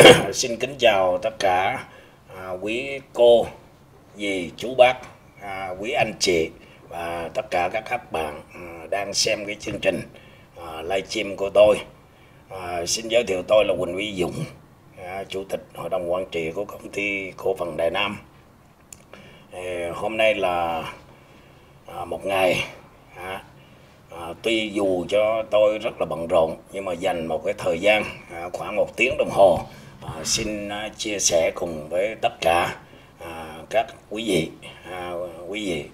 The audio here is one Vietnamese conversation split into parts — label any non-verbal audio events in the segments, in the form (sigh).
(coughs) xin kính chào tất cả à, quý cô, dì, chú bác, à, quý anh chị và tất cả các các bạn à, đang xem cái chương trình à, livestream của tôi. À, xin giới thiệu tôi là Quỳnh Uy Dũng, à, chủ tịch hội đồng quản trị của công ty cổ phần Đại Nam. À, hôm nay là à, một ngày à, À, tuy dù cho tôi rất là bận rộn nhưng mà dành một cái thời gian à, khoảng một tiếng đồng hồ xin à, chia sẻ cùng với tất cả à, các quý vị à, quý vị.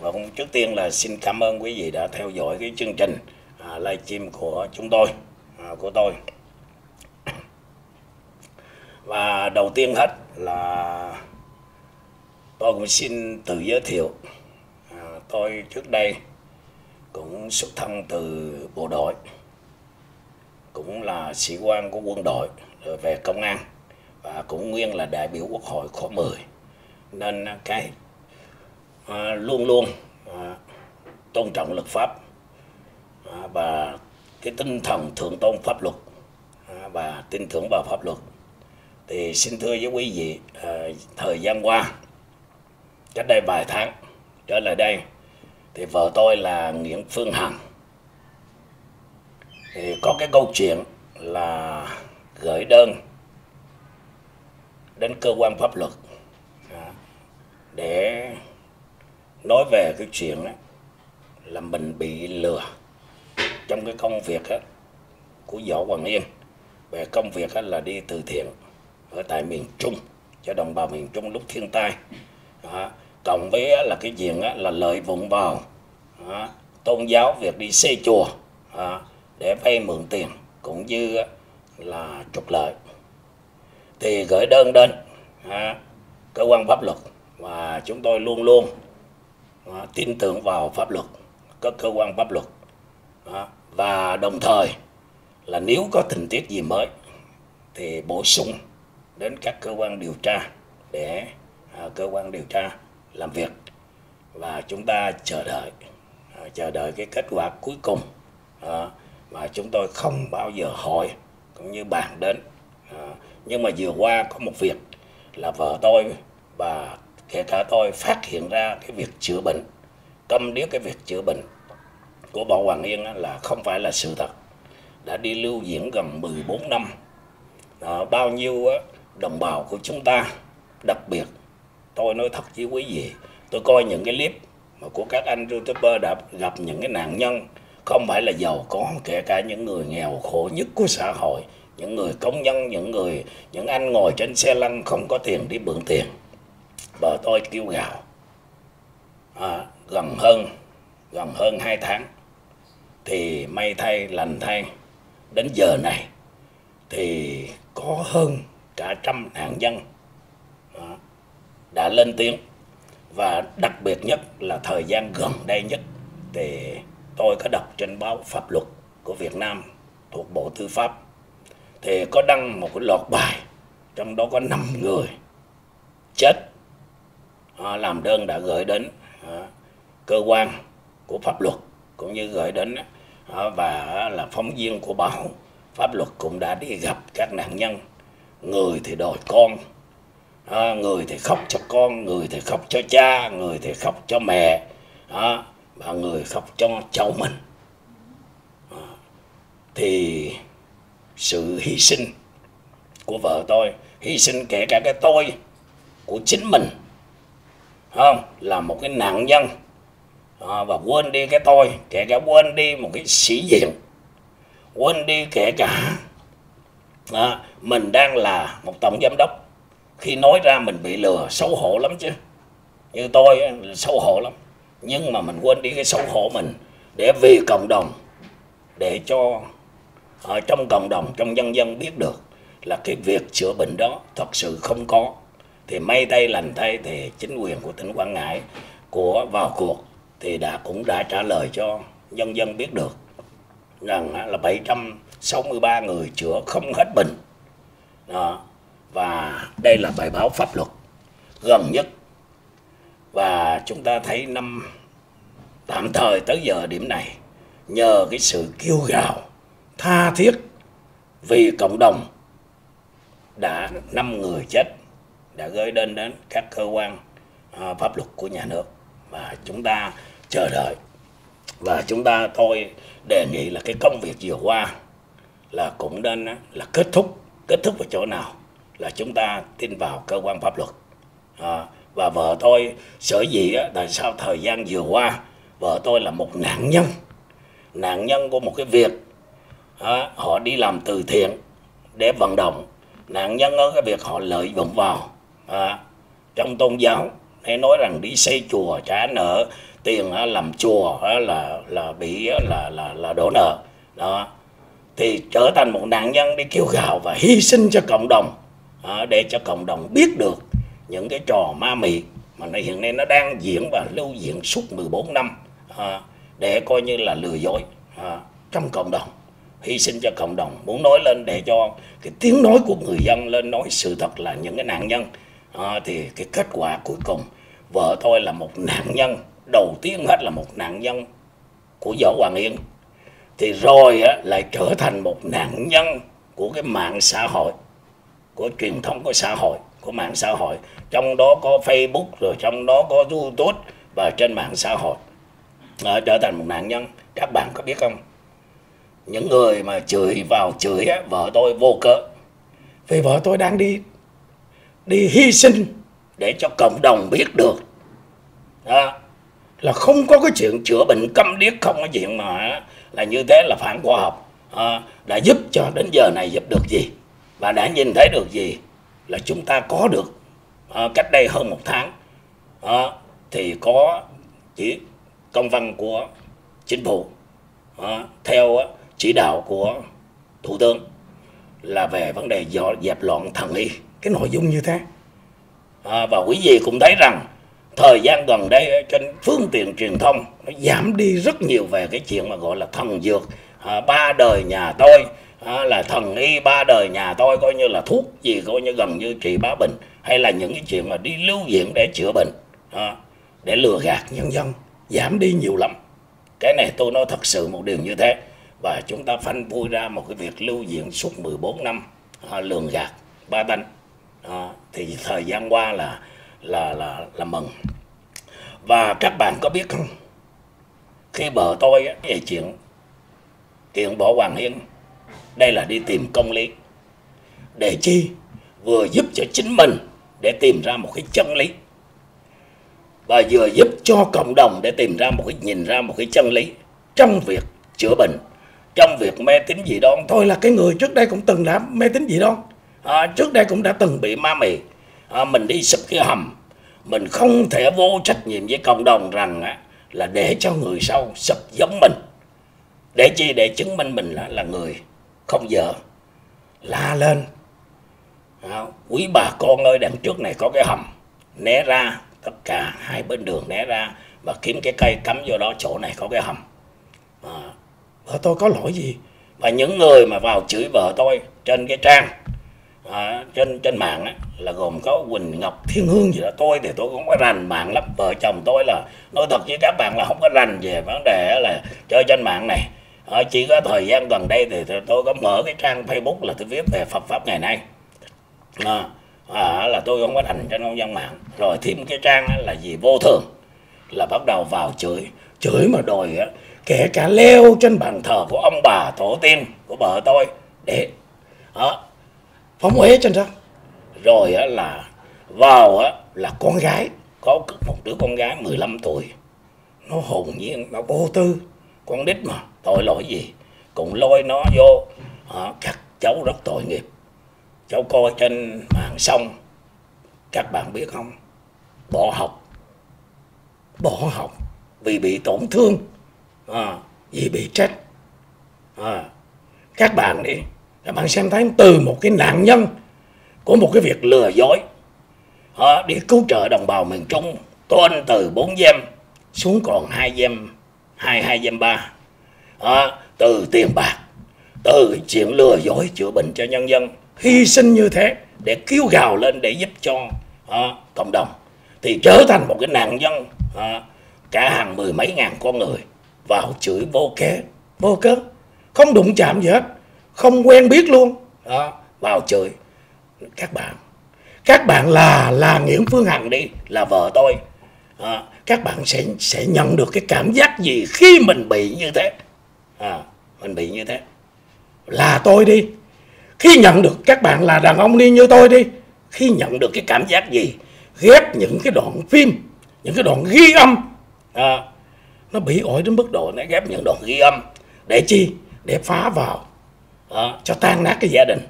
Và cũng trước tiên là xin cảm ơn quý vị đã theo dõi cái chương trình livestream của chúng tôi của tôi. Và đầu tiên hết là tôi cũng xin tự giới thiệu à, tôi trước đây cũng xuất thân từ bộ đội cũng là sĩ quan của quân đội về công an và cũng nguyên là đại biểu quốc hội khóa 10 nên cái à, luôn luôn à, tôn trọng luật pháp à, và cái tinh thần thượng tôn pháp luật à, và tin tưởng vào pháp luật. Thì xin thưa với quý vị à, thời gian qua cách đây vài tháng trở lại đây thì vợ tôi là Nguyễn Phương Hằng. Thì có cái câu chuyện là gửi đơn đến cơ quan pháp luật à, để nói về cái chuyện đó, là mình bị lừa trong cái công việc đó, của Võ Hoàng Yên về công việc đó là đi từ thiện ở tại miền Trung cho đồng bào miền Trung lúc thiên tai đó. cộng với là cái chuyện là lợi dụng vào à, tôn giáo việc đi xây chùa để vay mượn tiền cũng như là trục lợi. Thì gửi đơn đến cơ quan pháp luật và chúng tôi luôn luôn tin tưởng vào pháp luật các cơ quan pháp luật và đồng thời là nếu có tình tiết gì mới thì bổ sung đến các cơ quan điều tra để à, cơ quan điều tra làm việc và chúng ta chờ đợi à, chờ đợi cái kết quả cuối cùng à, và chúng tôi không bao giờ hỏi cũng như bàn đến. À, nhưng mà vừa qua có một việc là vợ tôi và kể cả tôi phát hiện ra cái việc chữa bệnh câm điếc cái việc chữa bệnh của Bảo Hoàng Yên là không phải là sự thật. Đã đi lưu diễn gần 14 năm. À, bao nhiêu đồng bào của chúng ta đặc biệt tôi nói thật với quý vị tôi coi những cái clip mà của các anh youtuber đã gặp những cái nạn nhân không phải là giàu có kể cả những người nghèo khổ nhất của xã hội những người công nhân những người những anh ngồi trên xe lăn không có tiền đi mượn tiền. Vợ tôi kêu gào. À, gần hơn gần hơn hai tháng. Thì may thay lành thay. Đến giờ này thì có hơn cả trăm nạn nhân à, đã lên tiếng. Và đặc biệt nhất là thời gian gần đây nhất thì tôi có đọc trên báo pháp luật của Việt Nam thuộc Bộ Tư pháp. Thì có đăng một cái loạt bài trong đó có 5 người chết. À, làm đơn đã gửi đến à, cơ quan của pháp luật cũng như gửi đến à, và là phóng viên của báo pháp luật cũng đã đi gặp các nạn nhân. Người thì đòi con à, người thì khóc cho con người thì khóc cho cha người thì khóc cho mẹ à, và người khóc cho cháu mình. À, thì sự hy sinh của vợ tôi hy sinh kể cả cái tôi của chính mình không là một cái nạn nhân. À, và quên đi cái tôi kể cả quên đi một cái sĩ diện quên đi kể cả à, mình đang là một tổng giám đốc. Khi nói ra mình bị lừa xấu hổ lắm chứ. Như tôi xấu hổ lắm nhưng mà mình quên đi cái xấu hổ mình để vì cộng đồng, để cho ở trong cộng đồng, trong nhân dân biết được là cái việc chữa bệnh đó thật sự không có. Thì may tay lành tay thì chính quyền của tỉnh Quảng Ngãi của, vào cuộc thì đã cũng đã trả lời cho nhân dân biết được rằng là 763 người chữa không hết bệnh. Đó, và đây là bài báo pháp luật gần nhất và chúng ta thấy năm tạm thời tới giờ điểm này nhờ cái sự kêu gào tha thiết vì cộng đồng đã năm người chết đã gửi đến đến các cơ quan à, pháp luật của nhà nước. Và chúng ta chờ đợi. Và chúng ta thôi đề nghị là cái công việc vừa qua là cũng nên là kết thúc kết thúc ở chỗ nào là chúng ta tin vào cơ quan pháp luật. À, và vợ tôi sở dĩ á, tại sao thời gian vừa qua vợ tôi là một nạn nhân. Nạn nhân của một cái việc à, họ đi làm từ thiện để vận động. Nạn nhân ở cái việc họ lợi dụng vào à, trong tôn giáo hay nói rằng đi xây chùa trả nợ tiền làm chùa là là bị là là là đổ nợ. Đó. Thì trở thành một nạn nhân đi kêu gào và hy sinh cho cộng đồng để cho cộng đồng biết được những cái trò ma mị mà nó hiện nay nó đang diễn và lưu diễn suốt 14 năm à, để coi như là lừa dối à, trong cộng đồng hy sinh cho cộng đồng. Muốn nói lên để cho cái tiếng nói của người dân lên nói sự thật là những cái nạn nhân à, thì cái kết quả cuối cùng vợ tôi là một nạn nhân đầu tiên hết là một nạn nhân của võ hoàng yên thì rồi á, lại trở thành một nạn nhân của cái mạng xã hội của truyền thống của xã hội của mạng xã hội. Trong đó có Facebook rồi trong đó có YouTube và trên mạng xã hội. À, trở thành một nạn nhân. Các bạn có biết không? Những người mà chửi vào chửi á, vợ tôi vô cớ. Vì vợ tôi đang đi đi hy sinh để cho cộng đồng biết được. Đó, là không có cái chuyện chữa bệnh câm điếc không có chuyện mà là như thế là phản khoa học. À, đã giúp cho đến giờ này giúp được gì? Và đã nhìn thấy được gì? Là chúng ta có được à, cách đây hơn một tháng à, thì có chỉ công văn của chính phủ à, theo chỉ đạo của thủ tướng là về vấn đề dọ dẹp loạn thần y. Cái nội dung như thế? À, và quý vị cũng thấy rằng thời gian gần đây trên phương tiện truyền thông nó giảm đi rất nhiều về cái chuyện mà gọi là thần dược à, ba đời nhà tôi à, là thần y ba đời nhà tôi coi như là thuốc gì coi như gần như trị bá bệnh hay là những cái chuyện mà đi lưu viện để chữa bệnh à, để lừa gạt nhân dân giảm đi nhiều lắm cái này tôi nói thật sự một điều như thế và chúng ta phanh vui ra một cái việc lưu diện suốt 14 năm à, lường gạt ba tanh à, thì thời gian qua là là là là mừng. Và các bạn có biết không? Khi vợ tôi về chuyện kiện võ hoàng hiên. Đây là đi tìm công lý. Để chi? Vừa giúp cho chính mình để tìm ra một cái chân lý. Và vừa giúp cho cộng đồng để tìm ra một cái nhìn ra một cái chân lý trong việc chữa bệnh trong việc mê tín dị đoan. Tôi là cái người trước đây cũng từng đã mê tín dị đoan. À, trước đây cũng đã từng bị ma mị. À, mình đi sụp cái hầm. Mình không thể vô trách nhiệm với cộng đồng rằng á, là để cho người sau sụp giống mình để chi? Để chứng minh mình là, là người không vợ. La lên. Quý bà con ơi đằng trước này có cái hầm né ra tất cả hai bên đường né ra và kiếm cái cây cắm vô đó chỗ này có cái hầm. À, vợ tôi có lỗi gì? Và những người mà vào chửi vợ tôi trên cái trang à, trên trên mạng á, là gồm có Quỳnh Ngọc Thiên Hương gì đó. Tôi thì tôi cũng có rành mạng lắm. Vợ chồng tôi là nói thật với các bạn là không có rành về vấn đề là chơi trên mạng này à, chỉ có thời gian gần đây thì tôi có mở cái trang Facebook là tôi viết về Phật pháp ngày nay. À, à, là tôi không có đành trên không gian mạng. Rồi thêm cái trang là gì? Vô thường. Là bắt đầu vào chửi. Chửi mà đòi á kể cả leo trên bàn thờ của ông bà tổ tiên của vợ tôi. Để à, phóng huế trên đó. Rồi á, là vào á, là con gái có một đứa con gái 15 tuổi. Nó hồn nhiên nó vô tư con đít mà tội lỗi gì? Cũng lôi nó vô. À, các cháu rất tội nghiệp. Cháu coi trên mạng xong các bạn biết không? Bỏ học. Bỏ học vì bị tổn thương. À, vì bị trách à, các bạn đi. Các bạn xem thấy từ một cái nạn nhân của một cái việc lừa dối. À, đi cứu trợ đồng bào miền Trung. Tôn từ bốn gem xuống còn hai gem hai hai gem ba à, từ tiền bạc từ chuyện lừa dối chữa bệnh cho nhân dân hy sinh như thế để kêu gào lên để giúp cho à, cộng đồng. Thì trở thành một cái nạn nhân à, cả hàng mười mấy ngàn con người vào chửi vô kế vô cớ. Không đụng chạm gì hết không quen biết luôn à, vào chửi. Các bạn các bạn là là Nguyễn Phương Hằng đi là vợ tôi à, các bạn sẽ sẽ nhận được cái cảm giác gì khi mình bị như thế? À, mình bị như thế. Là tôi đi. Khi nhận được các bạn là đàn ông đi như tôi đi. Khi nhận được cái cảm giác gì? Ghép những cái đoạn phim những cái đoạn ghi âm. À, nó bị ổi đến mức độ nó ghép những đoạn ghi âm để chi? Để phá vào à, cho tan nát cái gia đình.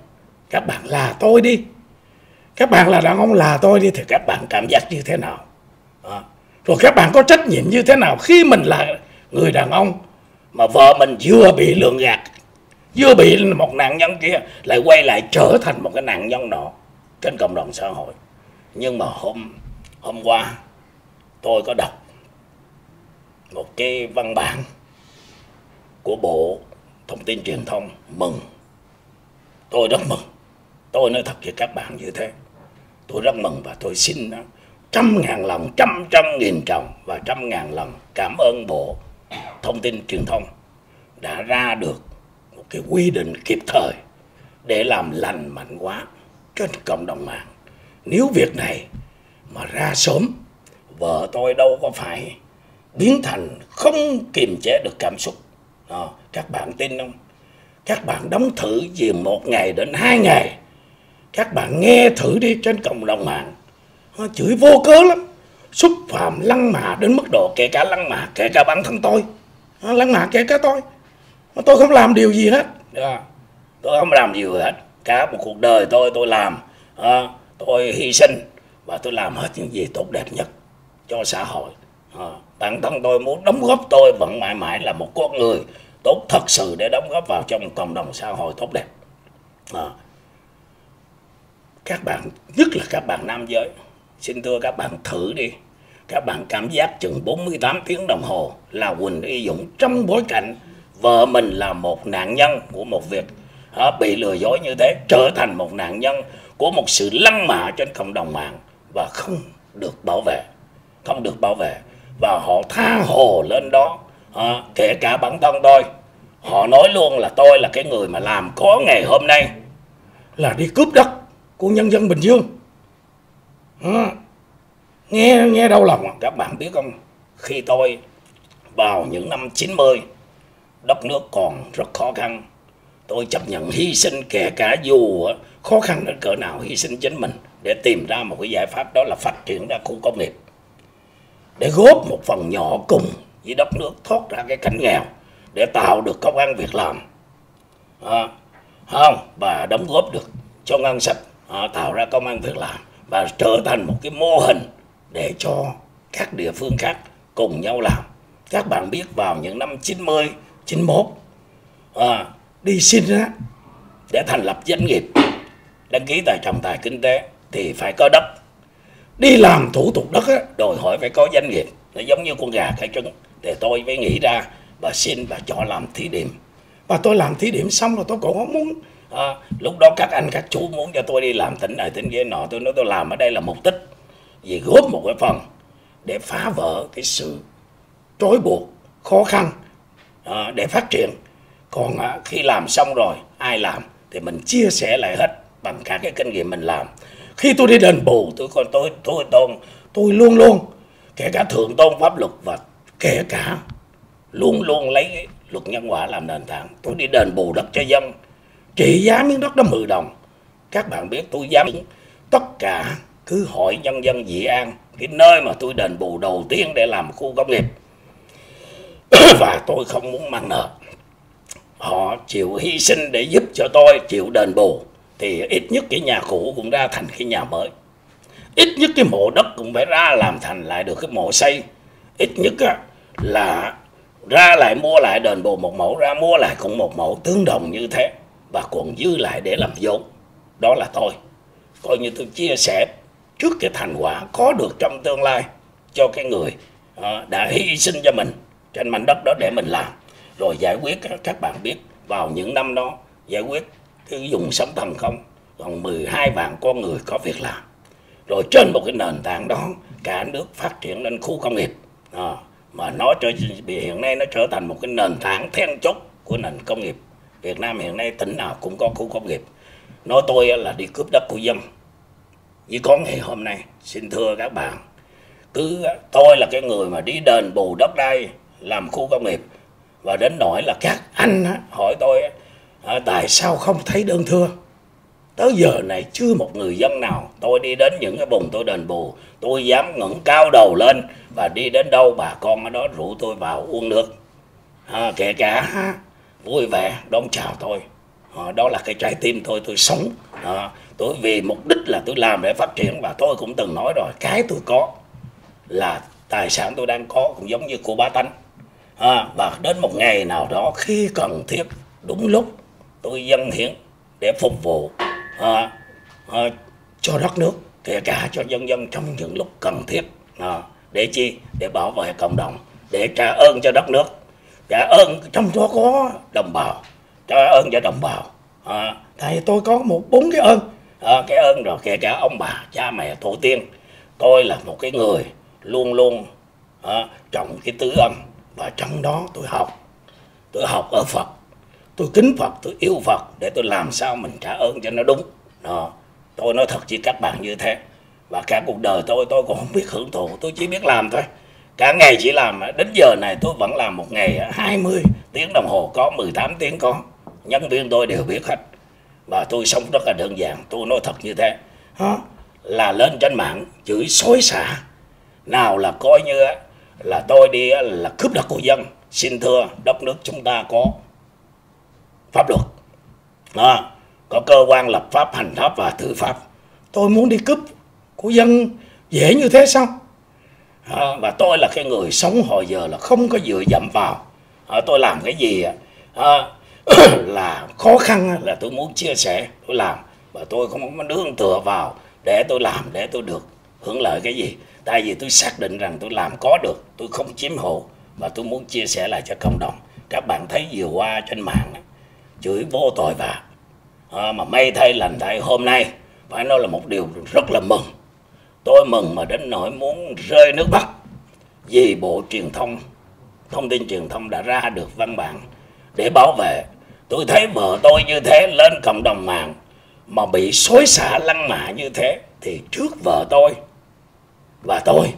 Các bạn là tôi đi. Các bạn là đàn ông là tôi đi thì các bạn cảm giác như thế nào? À, rồi các bạn có trách nhiệm như thế nào khi mình là người đàn ông mà vợ mình vừa bị lường gạt, vừa bị một nạn nhân kia, lại quay lại trở thành một cái nạn nhân nọ trên cộng đồng xã hội. Nhưng mà hôm hôm qua, tôi có đọc một cái văn bản của bộ thông tin truyền thông mừng. Tôi rất mừng. Tôi nói thật với các bạn như thế. Tôi rất mừng và tôi xin trăm ngàn lần trăm trăm nghìn trọng và trăm ngàn lần cảm ơn bộ thông tin truyền thông đã ra được một cái quy định kịp thời để làm lành mạnh quá trên cộng đồng mạng. Nếu việc này mà ra sớm vợ tôi đâu có phải biến thành không kiềm chế được cảm xúc. À, các bạn tin không? Các bạn đóng thử gì một ngày đến hai ngày các bạn nghe thử đi trên cộng đồng mạng. À, chửi vô cớ lắm xúc phạm lăng mạ đến mức độ kể cả lăng mạ kể cả bản thân tôi. À, lăng mạ kể cả tôi. Mà tôi không làm điều gì hết. À, tôi không làm điều gì hết. Cả một cuộc đời tôi tôi làm à, tôi hy sinh và tôi làm hết những gì tốt đẹp nhất cho xã hội. À, bản thân tôi muốn đóng góp tôi vẫn mãi mãi là một con người tốt thật sự để đóng góp vào trong cộng đồng xã hội tốt đẹp. À, các bạn nhất là các bạn nam giới xin thưa các bạn thử đi. Các bạn cảm giác chừng 48 tiếng đồng hồ là Quỳnh Y Dũng trong bối cảnh vợ mình là một nạn nhân của một việc à, bị lừa dối như thế trở thành một nạn nhân của một sự lăng mạ trên cộng đồng mạng và không được bảo vệ không được bảo vệ. Và họ tha hồ lên đó à, kể cả bản thân tôi. Họ nói luôn là tôi là cái người mà làm có ngày hôm nay là đi cướp đất của nhân dân Bình Dương. Ừ. nghe nghe đau lòng các bạn biết không? Khi tôi vào những năm 90 đất nước còn rất khó khăn. Tôi chấp nhận hy sinh kể cả dù khó khăn đến cỡ nào hy sinh chính mình để tìm ra một cái giải pháp đó là phát triển ra khu công nghiệp. Để góp một phần nhỏ cùng với đất nước thoát ra cái cảnh nghèo để tạo được công an việc làm. À, không và đóng góp được cho ngân sách à, tạo ra công an việc làm và trở thành một cái mô hình để cho các địa phương khác cùng nhau làm. Các bạn biết vào những năm 90 91 à, đi xin á, để thành lập doanh nghiệp đăng ký tại trọng tài kinh tế thì phải có đất. Đi làm thủ tục đất á, đòi hỏi phải có doanh nghiệp. Nó giống như con gà khai trứng thì tôi mới nghĩ ra và xin và cho làm thí điểm. Và tôi làm thí điểm xong rồi tôi cũng không muốn à, lúc đó các anh các chú muốn cho tôi đi làm tỉnh này tỉnh kia nọ tôi nói tôi làm ở đây là mục đích vì góp một cái phần để phá vỡ cái sự trói buộc khó khăn à, để phát triển. Còn à, khi làm xong rồi ai làm thì mình chia sẻ lại hết bằng cả cái kinh nghiệm mình làm. Khi tôi đi đền bù tôi còn tôi tôi tôn tôi luôn luôn kể cả thượng tôn pháp luật và kể cả luôn luôn lấy luật nhân quả làm nền tảng. Tôi đi đền bù đất cho dân trị giá miếng đất đó 10 đồng. Các bạn biết tôi dám tất cả cứ hỏi nhân dân dị an, cái nơi mà tôi đền bù đầu tiên để làm khu công nghiệp. (coughs) Và tôi không muốn mang nợ. Họ chịu hy sinh để giúp cho tôi, chịu đền bù. Thì ít nhất cái nhà cũ cũng ra thành cái nhà mới. Ít nhất cái mộ đất cũng phải ra làm thành lại được cái mộ xây. Ít nhất là ra lại mua lại đền bù một mẫu, ra mua lại cũng một mẫu. Tương đồng như thế và còn dư lại để làm vốn. Đó là tôi. Coi như tôi chia sẻ trước cái thành quả có được trong tương lai cho cái người à, đã hy sinh cho mình trên mảnh đất đó để mình làm. Rồi giải quyết các bạn biết vào những năm đó giải quyết cái dùng sống thành không còn 12 vạn con người có việc làm. Rồi trên một cái nền tảng đó cả nước phát triển lên khu công nghiệp. À, mà nó trở hiện nay nó trở thành một cái nền tảng then chốt của nền công nghiệp. Việt Nam hiện nay tỉnh nào cũng có khu công nghiệp. Nói tôi là đi cướp đất của dân. Như có ngày hôm nay xin thưa các bạn cứ tôi là cái người mà đi đền bù đất đai làm khu công nghiệp. Và đến nỗi là các anh hỏi tôi ờ, tại sao không thấy đơn thưa? Tới giờ này chưa một người dân nào tôi đi đến những cái vùng tôi đền bù tôi dám ngẩng cao đầu lên và đi đến đâu bà con ở đó rủ tôi vào uống nước. À, kể cả vui vẻ đón chào tôi. À, đó là cái trái tim tôi tôi sống. À, tôi vì mục đích là tôi làm để phát triển và tôi cũng từng nói rồi cái tôi có là tài sản tôi đang có cũng giống như cô ba tánh. À, và đến một ngày nào đó khi cần thiết đúng lúc tôi dâng hiến để phục vụ à, à, cho đất nước kể cả cho dân dân trong những lúc cần thiết. À, để chi? Để bảo vệ cộng đồng để trả ơn cho đất nước trả ơn trong đó có đồng bào. Trả ơn cho đồng bào. À, thầy tôi có một bốn cái ơn. À, cái ơn rồi kể cả ông bà cha mẹ tổ tiên. Tôi là một cái người luôn luôn à, trọng cái tứ ân. Và trong đó tôi học. Tôi học ở phật. Tôi kính phật tôi yêu phật để tôi làm sao mình trả ơn cho nó đúng. Đó. Tôi nói thật với các bạn như thế. Và cả cuộc đời tôi tôi cũng không biết hưởng thụ. Tôi chỉ biết làm thôi cả ngày chỉ làm đến giờ này tôi vẫn làm một ngày 20 tiếng đồng hồ có 18 tiếng có. Nhân viên tôi đều biết hết. Và tôi sống rất là đơn giản tôi nói thật như thế. Hả? là lên trên mạng chửi xối xả. Nào là coi như là tôi đi là cướp đất của dân. Xin thưa đất nước chúng ta có pháp luật. À, có cơ quan lập pháp hành pháp và tư pháp. Tôi muốn đi cướp của dân dễ như thế sao? À, và tôi là cái người sống hồi giờ là không có dựa dẫm vào. À, tôi làm cái gì à, (coughs) là khó khăn là tôi muốn chia sẻ tôi làm. Và tôi không có nương tựa vào để tôi làm để tôi được hưởng lợi cái gì. Tại vì tôi xác định rằng tôi làm có được tôi không chiếm hộ và tôi muốn chia sẻ lại cho cộng đồng. Các bạn thấy vừa qua trên mạng chửi vô tội vạ. À, mà may thay lành thay hôm nay phải nói là một điều rất là mừng tôi mừng mà đến nỗi muốn rơi nước mắt. Vì bộ truyền thông thông tin truyền thông đã ra được văn bản để bảo vệ. Tôi thấy vợ tôi như thế lên cộng đồng mạng mà bị xối xả lăng mạ như thế thì trước vợ tôi và tôi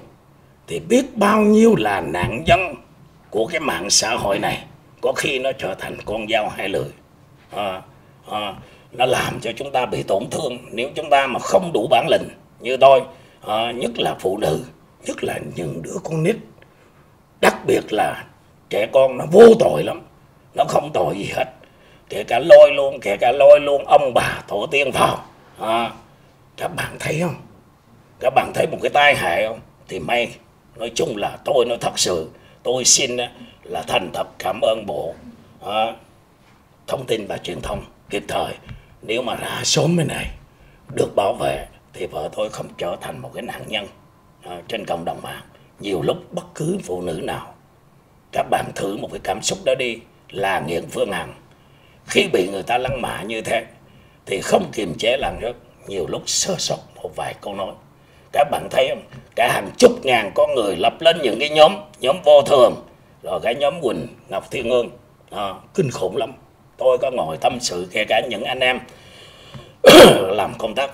thì biết bao nhiêu là nạn nhân của cái mạng xã hội này. Có khi nó trở thành con dao hai lưỡi. À, à, nó làm cho chúng ta bị tổn thương. Nếu chúng ta mà không đủ bản lĩnh như tôi à, nhất là phụ nữ nhất là những đứa con nít. Đặc biệt là trẻ con nó vô tội lắm nó không tội gì hết. Kể cả lôi luôn kể cả lôi luôn ông bà tổ tiên vào. À, các bạn thấy không? Các bạn thấy một cái tai hại không? Thì may nói chung là tôi nói thật sự tôi xin ờ, là thành thật cảm ơn bộ à, thông tin và truyền thông kịp thời. Nếu mà ra sớm cái này được bảo vệ thì vợ tôi không trở thành một cái nạn nhân à, trên cộng đồng mạng. Nhiều lúc bất cứ phụ nữ nào các bạn thử một cái cảm xúc đó đi là nghiện phương hằng. Khi bị người ta lăng mạ như thế thì không kiềm chế làm rất nhiều lúc sơ sót một vài câu nói. Các bạn thấy không? Cả hàng chục ngàn con người lập lên những cái nhóm nhóm vô thường rồi cái nhóm quỳnh ngọc thiên ngân à, kinh khủng lắm. Tôi có ngồi tâm sự kể cả những anh em (coughs) làm công tác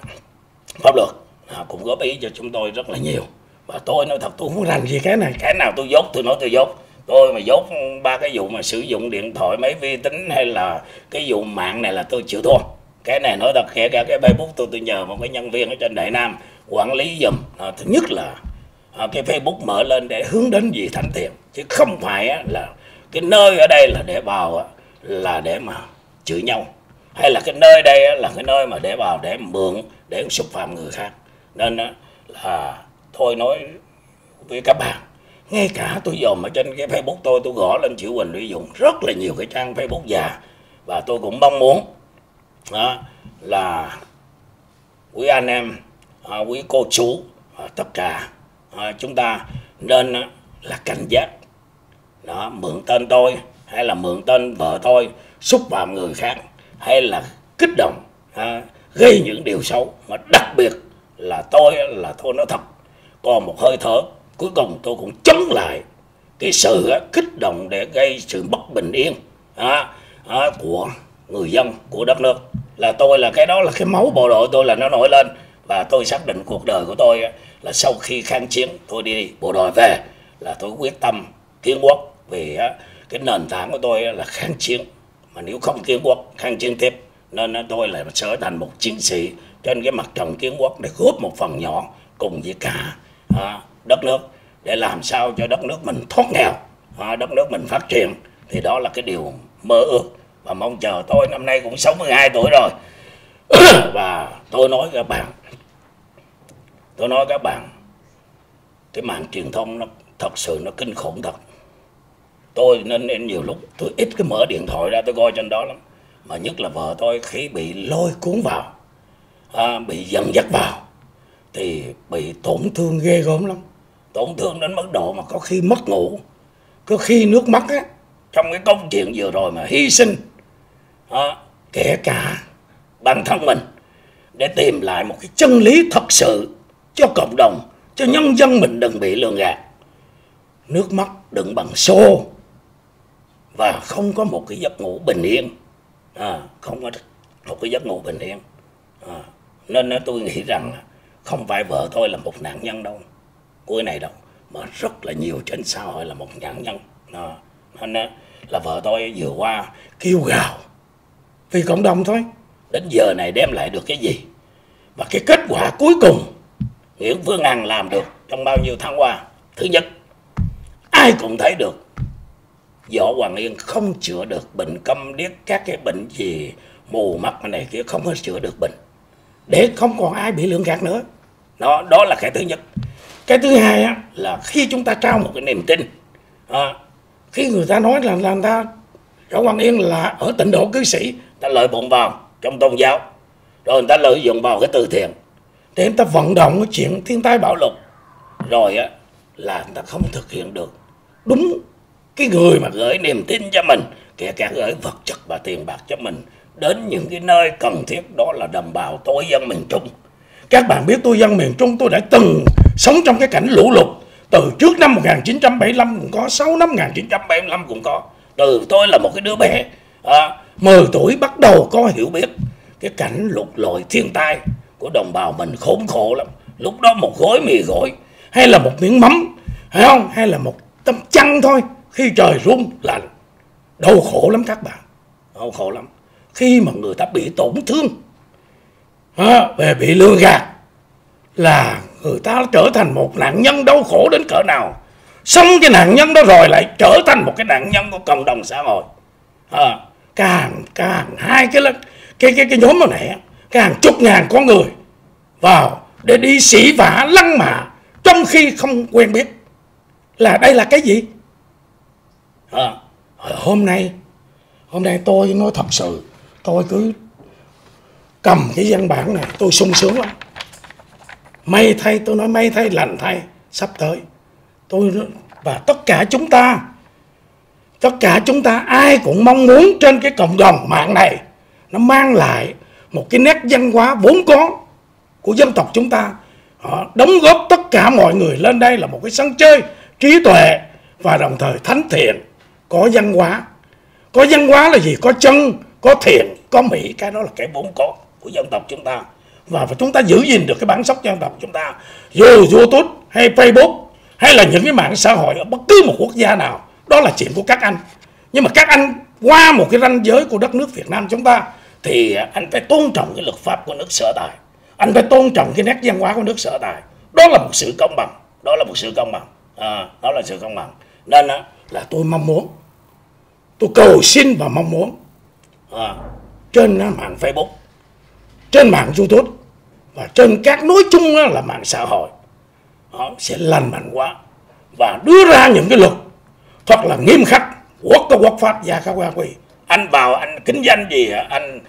pháp luật à, cũng góp ý cho chúng tôi rất là nhiều. Và tôi nói thật tôi không rành gì cái này. Cái nào tôi dốt tôi nói tôi dốt. Tôi mà dốt ba cái vụ mà sử dụng điện thoại máy vi tính hay là cái vụ mạng này là tôi chịu thua. Cái này nói thật kể cả cái facebook tôi tôi nhờ một cái nhân viên ở trên đại nam quản lý dùm à, thứ nhất là à, cái facebook mở lên để hướng đến gì thánh thiện. Chứ không phải á, là cái nơi ở đây là để vào á, là để mà chửi nhau hay là cái nơi đây là cái nơi mà để vào để mượn để xúc phạm người khác. Nên là thôi nói với các bạn ngay cả tôi dòm ở trên cái facebook tôi tôi gõ lên chữ quỳnh lợi dũng rất là nhiều cái trang facebook già. Và tôi cũng mong muốn đó, là quý anh em à, quý cô chú à, tất cả à, chúng ta nên là cảnh giác. Đó mượn tên tôi hay là mượn tên vợ tôi xúc phạm người khác hay là kích động à, gây những điều xấu. Mà đặc biệt là tôi là tôi nói thật còn một hơi thở cuối cùng tôi cũng chống lại cái sự kích động để gây sự bất bình yên à, à, của người dân của đất nước. Là tôi là cái đó là cái máu bộ đội tôi là nó nổi lên. Và tôi xác định cuộc đời của tôi là sau khi kháng chiến tôi đi bộ đội về là tôi quyết tâm kiến quốc vì cái nền tảng của tôi là kháng chiến mà nếu không kiến quốc, kháng chiến tiếp, nên tôi lại trở thành một chiến sĩ trên cái mặt trận kiến quốc để góp một phần nhỏ cùng với cả à, đất nước để làm sao cho đất nước mình thoát nghèo à, đất nước mình phát triển. Thì đó là cái điều mơ ước và mong chờ tôi năm nay cũng 62 tuổi rồi. (coughs) Và tôi nói các bạn, tôi nói các bạn, cái mạng truyền thông nó thật sự nó kinh khủng thật tôi nên, nên nhiều lúc tôi ít cái mở điện thoại ra tôi coi trên đó lắm. Mà nhất là vợ tôi khi bị lôi cuốn vào à, bị dần dắt vào thì bị tổn thương ghê gớm lắm. Tổn thương đến mức độ mà có khi mất ngủ có khi nước mắt á. Trong cái công chuyện vừa rồi mà hy sinh à, kể cả bản thân mình để tìm lại một cái chân lý thật sự cho cộng đồng cho nhân dân mình đừng bị lường gạt. Nước mắt đựng bằng xô và không có một cái giấc ngủ bình yên. À, không có một cái giấc ngủ bình yên. À, nên tôi nghĩ rằng không phải vợ tôi là một nạn nhân đâu cuối này đâu mà rất là nhiều trên xã hội là một nạn nhân. À, nên là vợ tôi vừa qua kêu gào vì cộng đồng thôi đến giờ này đem lại được cái gì? Và cái kết quả cuối cùng Nguyễn Phương Hằng làm được trong bao nhiêu tháng qua? Thứ nhất ai cũng thấy được Võ Hoàng Yên không chữa được bệnh câm điếc các cái bệnh gì mù mắt này kia không có chữa được bệnh. Để không còn ai bị lượng gạt nữa. Đó đó là cái thứ nhất. Cái thứ hai á, là khi chúng ta trao một cái niềm tin à, khi người ta nói là, làm ta Võ Hoàng Yên là ở tịnh độ cư sĩ ta lợi bụng vào trong tôn giáo. Rồi người ta lợi dụng vào cái từ thiện để người ta vận động cái chuyện thiên tai bạo lục. Rồi á là người ta không thực hiện được. Đúng cái người mà gửi niềm tin cho mình kể cả gửi vật chất và tiền bạc cho mình đến những cái nơi cần thiết đó là đồng bào tôi dân miền Trung. Các bạn biết tôi dân miền Trung tôi đã từng sống trong cái cảnh lũ lụt. Từ trước năm 1975 cũng có 6 năm 1975 cũng có. Từ tôi là một cái đứa bé à, 10 tuổi bắt đầu có hiểu biết cái cảnh lụt lội thiên tai của đồng bào mình khốn khổ lắm. Lúc đó một gói mì gói hay là một miếng mắm hay không? Hay là một tấm chăn thôi khi trời rung lạnh đau khổ lắm các bạn. Đau khổ lắm. Khi mà người ta bị tổn thương à, về bị lừa gạt là người ta trở thành một nạn nhân đau khổ đến cỡ nào. Xong cái nạn nhân đó rồi lại trở thành một cái nạn nhân của cộng đồng xã hội. À, càng càng hai cái cái cái cái nhóm này càng chục ngàn con người vào để đi sĩ vả lăng mạ trong khi không quen biết. Là đây là cái gì? À, hôm nay hôm nay tôi nói thật sự tôi cứ cầm cái văn bản này tôi sung sướng lắm. May thay tôi nói may thay lành thay sắp tới. Tôi và tất cả chúng ta tất cả chúng ta ai cũng mong muốn trên cái cộng đồng mạng này nó mang lại một cái nét văn hóa vốn có của dân tộc chúng ta. Họ đóng góp tất cả mọi người lên đây là một cái sân chơi trí tuệ và đồng thời thánh thiện có văn hóa. Có văn hóa là gì? Có chân có thiện có mỹ. Cái đó là cái bốn có của dân tộc chúng ta. Và chúng ta giữ gìn được cái bản sắc dân tộc chúng ta. Dù youtube hay facebook hay là những cái mạng xã hội ở bất cứ một quốc gia nào đó là chuyện của các anh. Nhưng mà các anh qua một cái ranh giới của đất nước việt nam chúng ta thì anh phải tôn trọng cái luật pháp của nước sở tại. Anh phải tôn trọng cái nét văn hóa của nước sở tại. Đó là một sự công bằng. Đó là một sự công bằng. À, đó là sự công bằng. Nên là tôi mong muốn tôi cầu xin và mong muốn. À, trên mạng facebook trên mạng youtube và trên các nói chung là mạng xã hội họ sẽ lành mạnh quá và đưa ra những cái luật thật là nghiêm khắc. Quốc có quốc pháp và các quan quy. Anh vào anh kính danh gì anh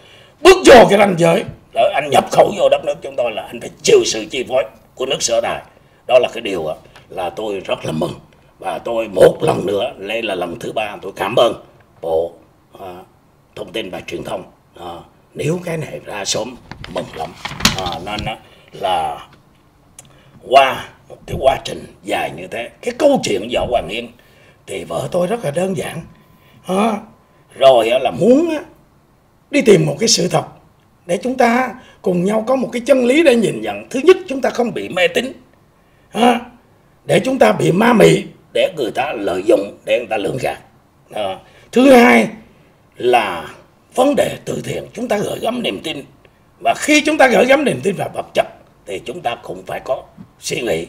bước vô cái ranh giới. Để anh nhập khẩu vô đất nước chúng tôi là anh phải chịu sự chi phối của nước sở tại. Đó là cái điều là tôi rất là mừng. Và tôi một lần nữa đây là lần thứ ba tôi cảm ơn bộ à, thông tin và truyền thông. À, nếu cái này ra sớm mừng lắm. À, nên đó là qua một cái quá trình dài như thế cái câu chuyện vợ hoàng yên thì vợ tôi rất là đơn giản. À, rồi là muốn đi tìm một cái sự thật để chúng ta cùng nhau có một cái chân lý để nhìn nhận. Thứ nhất chúng ta không bị mê tín. À, để chúng ta bị ma mị để người ta lợi dụng để người ta lường gạt. À, thứ hai là vấn đề từ thiện. Chúng ta gửi gắm niềm tin. Và khi chúng ta gửi gắm niềm tin vào vật chất thì chúng ta cũng phải có suy nghĩ.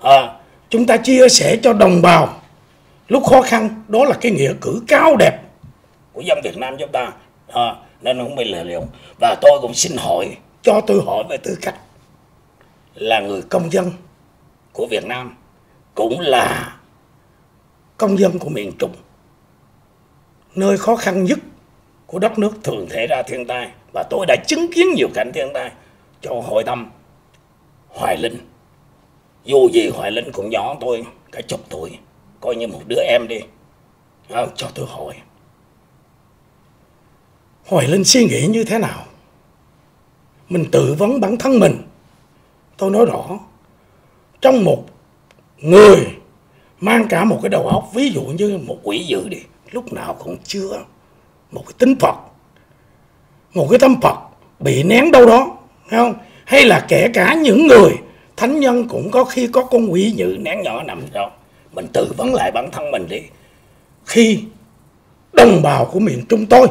À, chúng ta chia sẻ cho đồng bào. Lúc khó khăn đó là cái nghĩa cử cao đẹp của dân Việt Nam chúng ta. À, nên không bị lợi liều và tôi cũng xin hỏi cho tôi hỏi về tư cách là người công dân của Việt Nam cũng là công dân của miền Trung nơi khó khăn nhất của đất nước thường thể ra thiên tai. Và tôi đã chứng kiến nhiều cảnh thiên tai cho hội tâm Hoài Linh. Dù gì Hoài Linh cũng nhỏ tôi cả chục tuổi coi như một đứa em đi. À, cho tôi hỏi. Hoài Linh suy nghĩ như thế nào? Mình tự vấn bản thân mình. Tôi nói rõ trong một người mang cả một cái đầu óc ví dụ như một quỷ dữ đi lúc nào cũng chưa một cái tính Phật, một cái tâm Phật bị nén đâu đó, thấy không? Hay là kể cả những người thánh nhân cũng có khi có con quỷ dữ nén nhỏ nằm đó. Mình tự vấn lại bản thân mình đi. Khi đồng bào của miền Trung tôi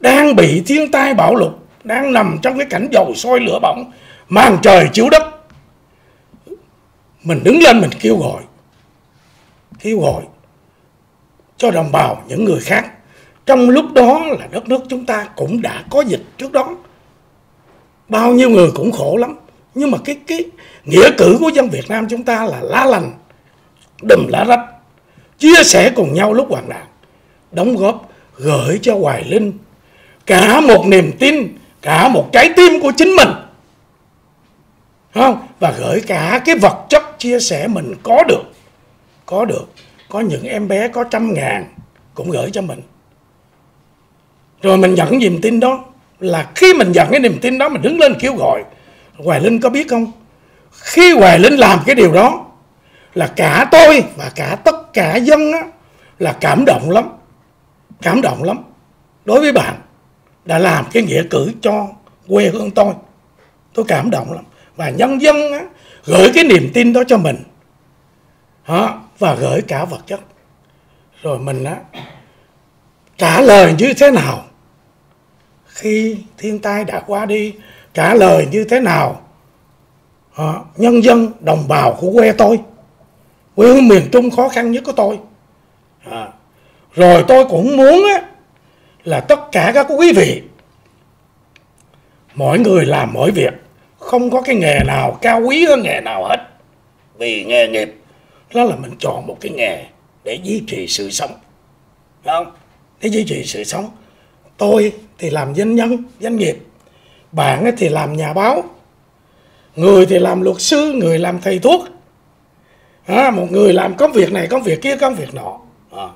đang bị thiên tai bạo lụt, đang nằm trong cái cảnh dầu sôi lửa bỏng, màn trời chiếu đất, mình đứng lên mình kêu gọi kêu gọi cho đồng bào, những người khác. Trong lúc đó là đất nước chúng ta cũng đã có dịch trước đó. Bao nhiêu người cũng khổ lắm. Nhưng mà cái cái nghĩa cử của dân Việt Nam chúng ta là lá lành, đùm lá rách, chia sẻ cùng nhau lúc hoạn nạn, đóng góp, gửi cho Hoài Linh cả một niềm tin, cả một trái tim của chính mình. Không? Và gửi cả cái vật chất chia sẻ mình có được có được có những em bé có trăm ngàn cũng gửi cho mình. Rồi mình nhận niềm tin đó là khi mình nhận cái niềm tin đó mình đứng lên kêu gọi. Hoài Linh có biết không? Khi Hoài Linh làm cái điều đó là cả tôi và cả tất cả dân á, là cảm động lắm. Cảm động lắm. Đối với bạn đã làm cái nghĩa cử cho quê hương tôi tôi cảm động lắm. Và nhân dân á, gửi cái niềm tin đó cho mình đó, và gửi cả vật chất. Rồi mình á, trả lời như thế nào? Khi thiên tai đã qua đi trả lời như thế nào? Đó, nhân dân đồng bào của quê tôi quê hương miền trung khó khăn nhất của tôi. Đó. rồi tôi cũng muốn á, là tất cả các quý vị mỗi người làm mỗi việc không có cái nghề nào cao quý hơn nghề nào hết. Vì nghề nghiệp đó là mình chọn một cái nghề để duy trì sự sống. Không? Để duy trì sự sống. Tôi thì làm doanh nhân doanh nghiệp. Bạn thì làm nhà báo. Người thì làm luật sư người làm thầy thuốc. À, một người làm công việc này công việc kia công việc nọ. À,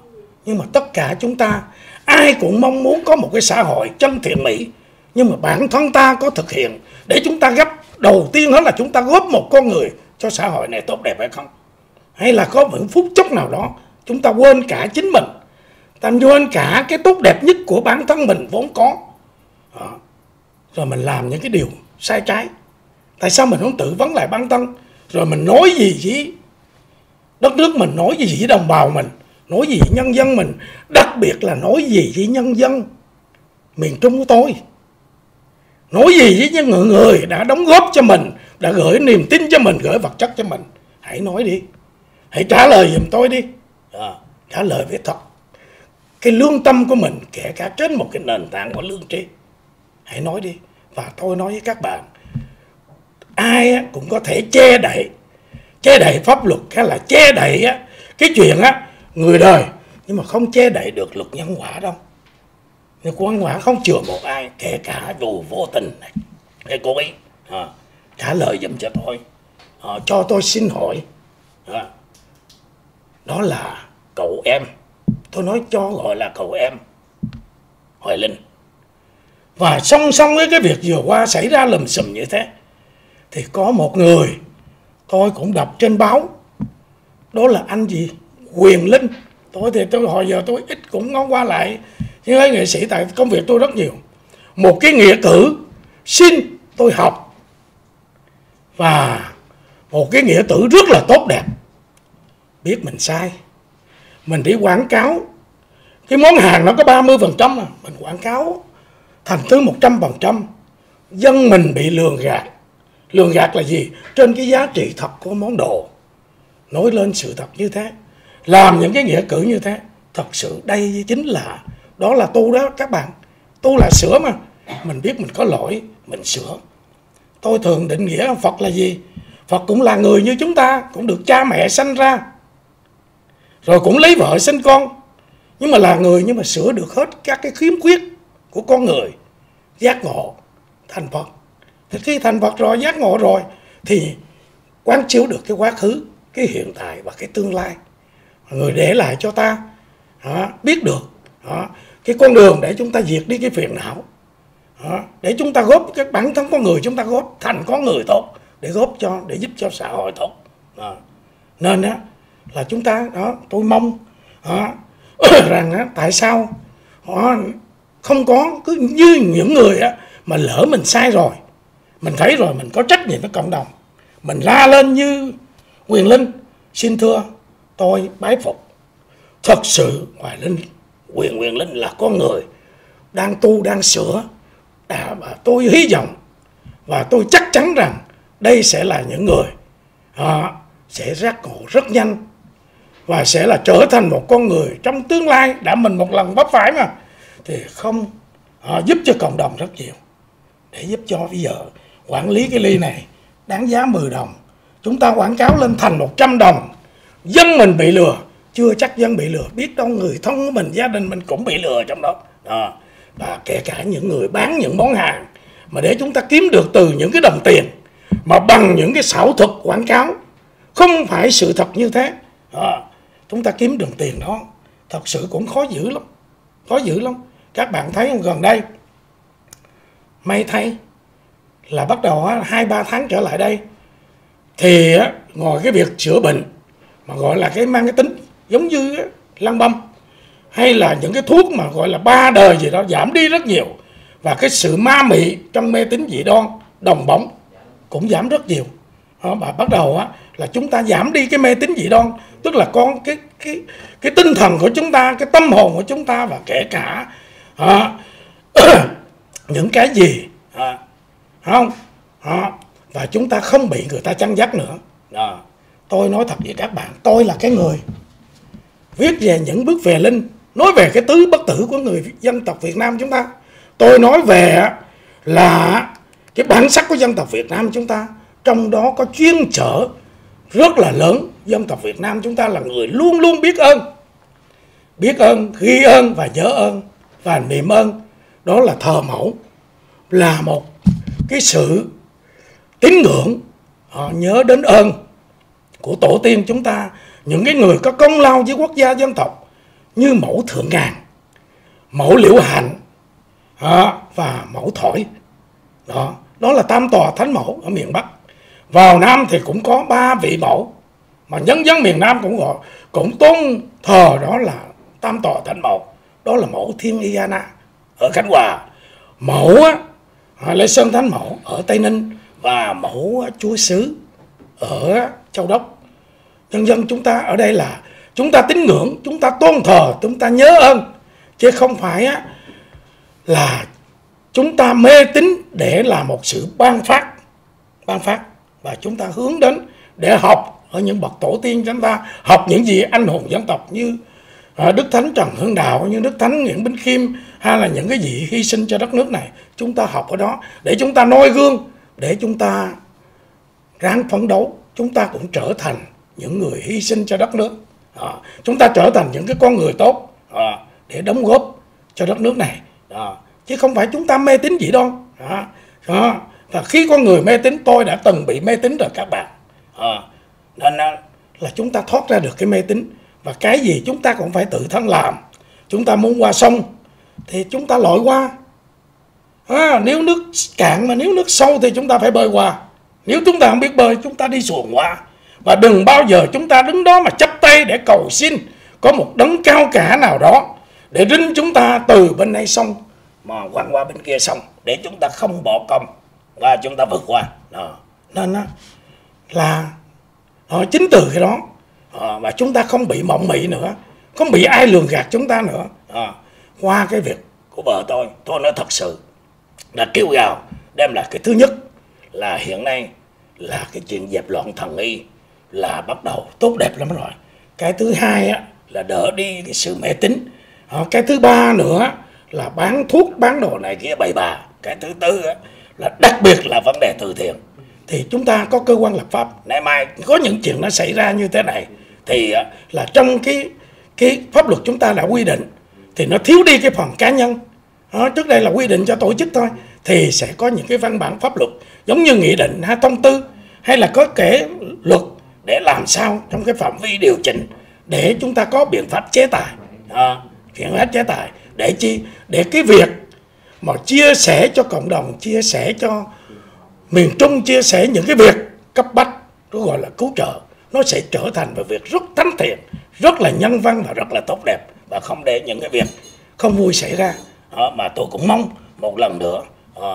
nhưng mà tất cả chúng ta ai cũng mong muốn có một cái xã hội chân thiện mỹ. Nhưng mà bản thân ta có thực hiện để chúng ta gấp. Đầu tiên hết là chúng ta góp một con người cho xã hội này tốt đẹp hay không? Hay là có những phút chốc nào đó chúng ta quên cả chính mình. Ta quên cả cái tốt đẹp nhất của bản thân mình vốn có. Đó. rồi mình làm những cái điều sai trái. Tại sao mình không tự vấn lại bản thân? Rồi mình nói gì với đất nước mình nói gì với đồng bào mình nói gì với nhân dân mình đặc biệt là nói gì với nhân dân miền trung của tôi. Nói gì với những người, người đã đóng góp cho mình đã gửi niềm tin cho mình gửi vật chất cho mình. Hãy nói đi hãy trả lời giùm tôi đi. À, trả lời với thật. Cái lương tâm của mình kể cả trên một cái nền tảng của lương tri hãy nói đi. Và tôi nói với các bạn ai cũng có thể che đậy che đậy pháp luật hay là che đậy cái chuyện á người đời. Nhưng mà không che đậy được luật nhân quả đâu. Nhưng quan quả không chừa một ai kể cả dù vô tình này. Cái cố ý. À, trả lời giùm cho tôi. À, cho tôi xin hỏi. À, đó là cậu em. Tôi nói cho gọi là cậu em, Hoài Linh. Và song song với cái việc vừa qua xảy ra lùm xùm như thế, thì có một người tôi cũng đọc trên báo. Đó là anh gì? Quyền Linh. Tôi thì tôi, hồi giờ tôi ít cũng ngó qua lại, nhưng ấy nghệ sĩ tại công việc tôi rất nhiều. Một cái nghĩa cử, xin tôi học. Và một cái nghĩa tử rất là tốt đẹp biết mình sai. Mình đi quảng cáo. Cái món hàng nó có 30 phần trăm mà mình quảng cáo thành tới 100 phần trăm. Dân mình bị lường gạt. Lường gạt là gì? Trên cái giá trị thật của món đồ. Nói lên sự thật như thế. Làm những cái nghĩa cử như thế. Thật sự đây chính là, đó là tu đó các bạn. Tu là sửa mà. Mình biết mình có lỗi, mình sửa. Tôi thường định nghĩa phật là gì? Phật cũng là người như chúng ta, cũng được cha mẹ sanh ra rồi cũng lấy vợ sinh con. Nhưng mà là người nhưng mà sửa được hết các cái khiếm khuyết của con người. Giác ngộ thành phật. Thì khi thành phật rồi giác ngộ rồi thì quán chiếu được cái quá khứ cái hiện tại và cái tương lai. Người để lại cho ta đó, biết được đó, cái con đường để chúng ta diệt đi cái phiền não đó, để chúng ta góp cái bản thân con người chúng ta góp thành con người tốt để góp cho để giúp cho xã hội tốt. Đó. nên đó là chúng ta đó tôi mong đó, (clears throat) rằng đó, tại sao họ không có cứ như những người á, mà lỡ mình sai rồi mình thấy rồi mình có trách nhiệm với cộng đồng mình la lên như quyền linh xin thưa tôi bái phục. Thật sự hoài linh quyền quyền linh là con người đang tu đang sửa à, và tôi hy vọng và tôi chắc chắn rằng đây sẽ là những người à, sẽ giác ngộ rất nhanh và sẽ là trở thành một con người trong tương lai đã mình một lần vấp phải mà. Thì không họ giúp cho cộng đồng rất nhiều để giúp cho bây giờ quản lý cái ly này đáng giá 10 đồng. Chúng ta quảng cáo lên thành 100 đồng. Dân mình bị lừa chưa chắc dân bị lừa. Biết đâu người thân của mình gia đình mình cũng bị lừa trong đó. À, và kể cả những người bán những món hàng mà để chúng ta kiếm được từ những cái đồng tiền mà bằng những cái xảo thuật quảng cáo không phải sự thật như thế. À, chúng ta kiếm được tiền đó thật sự cũng khó giữ lắm khó giữ lắm. Các bạn thấy không gần đây may thay là bắt đầu hai ba tháng trở lại đây thì ngồi cái việc chữa bệnh mà gọi là cái mang cái tính giống như lăng băm hay là những cái thuốc mà gọi là ba đời gì đó giảm đi rất nhiều và cái sự ma mị trong mê tín dị đoan đồng bóng cũng giảm rất nhiều. Và bắt đầu á, là chúng ta giảm đi cái mê tín dị đoan tức là con cái cái cái tinh thần của chúng ta cái tâm hồn của chúng ta và kể cả à, (coughs) những cái gì à, không à, và chúng ta không bị người ta chăn dắt nữa. À, tôi nói thật với các bạn tôi là cái người viết về những bước về linh nói về cái tứ bất tử của người dân tộc Việt Nam chúng ta. Tôi nói về là cái bản sắc của dân tộc Việt Nam chúng ta trong đó có chuyên trở rất là lớn dân tộc Việt Nam chúng ta là người luôn luôn biết ơn. Biết ơn, ghi ơn và nhớ ơn và niệm ơn. Đó là thờ mẫu, là một cái sự tín ngưỡng họ nhớ đến ơn của tổ tiên chúng ta. Những cái người có công lao với quốc gia dân tộc như mẫu thượng ngàn, mẫu liễu hạnh à, và mẫu thổi. Đó đó là tam tòa thánh mẫu ở miền bắc. Vào nam thì cũng có ba vị mẫu mà nhân dân miền nam cũng gọi cũng tôn thờ đó là tam tọa thánh mẫu. Đó là mẫu thiên iana ở khánh hòa. Mẫu á, à, lê sơn thánh mẫu ở tây ninh và mẫu chúa xứ ở châu đốc. Nhân dân chúng ta ở đây là chúng ta tín ngưỡng chúng ta tôn thờ chúng ta nhớ ơn. Chứ không phải á, là chúng ta mê tín để là một sự ban phát ban phát. Và chúng ta hướng đến để học ở những bậc tổ tiên chúng ta học những gì anh hùng dân tộc như à, đức thánh trần hưng đạo như đức thánh nguyễn bính khiêm hay là những cái gì hy sinh cho đất nước này chúng ta học ở đó để chúng ta noi gương để chúng ta ráng phấn đấu chúng ta cũng trở thành những người hy sinh cho đất nước. À, chúng ta trở thành những cái con người tốt à, để đóng góp cho đất nước này. À, chứ không phải chúng ta mê tín gì đâu à, à, và khi con người mê tín tôi đã từng bị mê tín rồi các bạn. À, nên là chúng ta thoát ra được cái mê tín và cái gì chúng ta cũng phải tự thân làm chúng ta muốn qua sông thì chúng ta lội qua à, nếu nước cạn mà nếu nước sâu thì chúng ta phải bơi qua nếu chúng ta không biết bơi chúng ta đi xuồng qua và đừng bao giờ chúng ta đứng đó mà chấp tay để cầu xin có một đấng cao cả nào đó để rinh chúng ta từ bên này sông mà quăng qua bên kia sông để chúng ta không bỏ công và chúng ta vượt qua đó. nên đó là Ờ, chính từ cái đó. Ờ, và chúng ta không bị mộng mị nữa không bị ai lường gạt chúng ta nữa. Ờ, qua cái việc của vợ tôi tôi nói thật sự là kêu gào đem lại cái thứ nhất là hiện nay là cái chuyện dẹp loạn thần y là bắt đầu tốt đẹp lắm rồi. Cái thứ hai á là đỡ đi cái sự mê tín. Ờ, cái thứ ba nữa là bán thuốc bán đồ này kia bày bà cái thứ tư á, là đặc biệt là vấn đề từ thiện thì chúng ta có cơ quan lập pháp. Nay mai có những chuyện nó xảy ra như thế này thì à, là trong cái cái pháp luật chúng ta đã quy định thì nó thiếu đi cái phần cá nhân. Đó, trước đây là quy định cho tổ chức thôi thì sẽ có những cái văn bản pháp luật giống như nghị định hay thông tư hay là có kể luật để làm sao trong cái phạm vi điều chỉnh để chúng ta có biện pháp chế tài. À, biện pháp chế tài để chi? Để cái việc mà chia sẻ cho cộng đồng chia sẻ cho miền trung chia sẻ những cái việc cấp bách nó gọi là cứu trợ. Nó sẽ trở thành một việc rất thánh thiện rất là nhân văn và rất là tốt đẹp. Và không để những cái việc không vui xảy ra. À, mà tôi cũng mong một lần nữa à,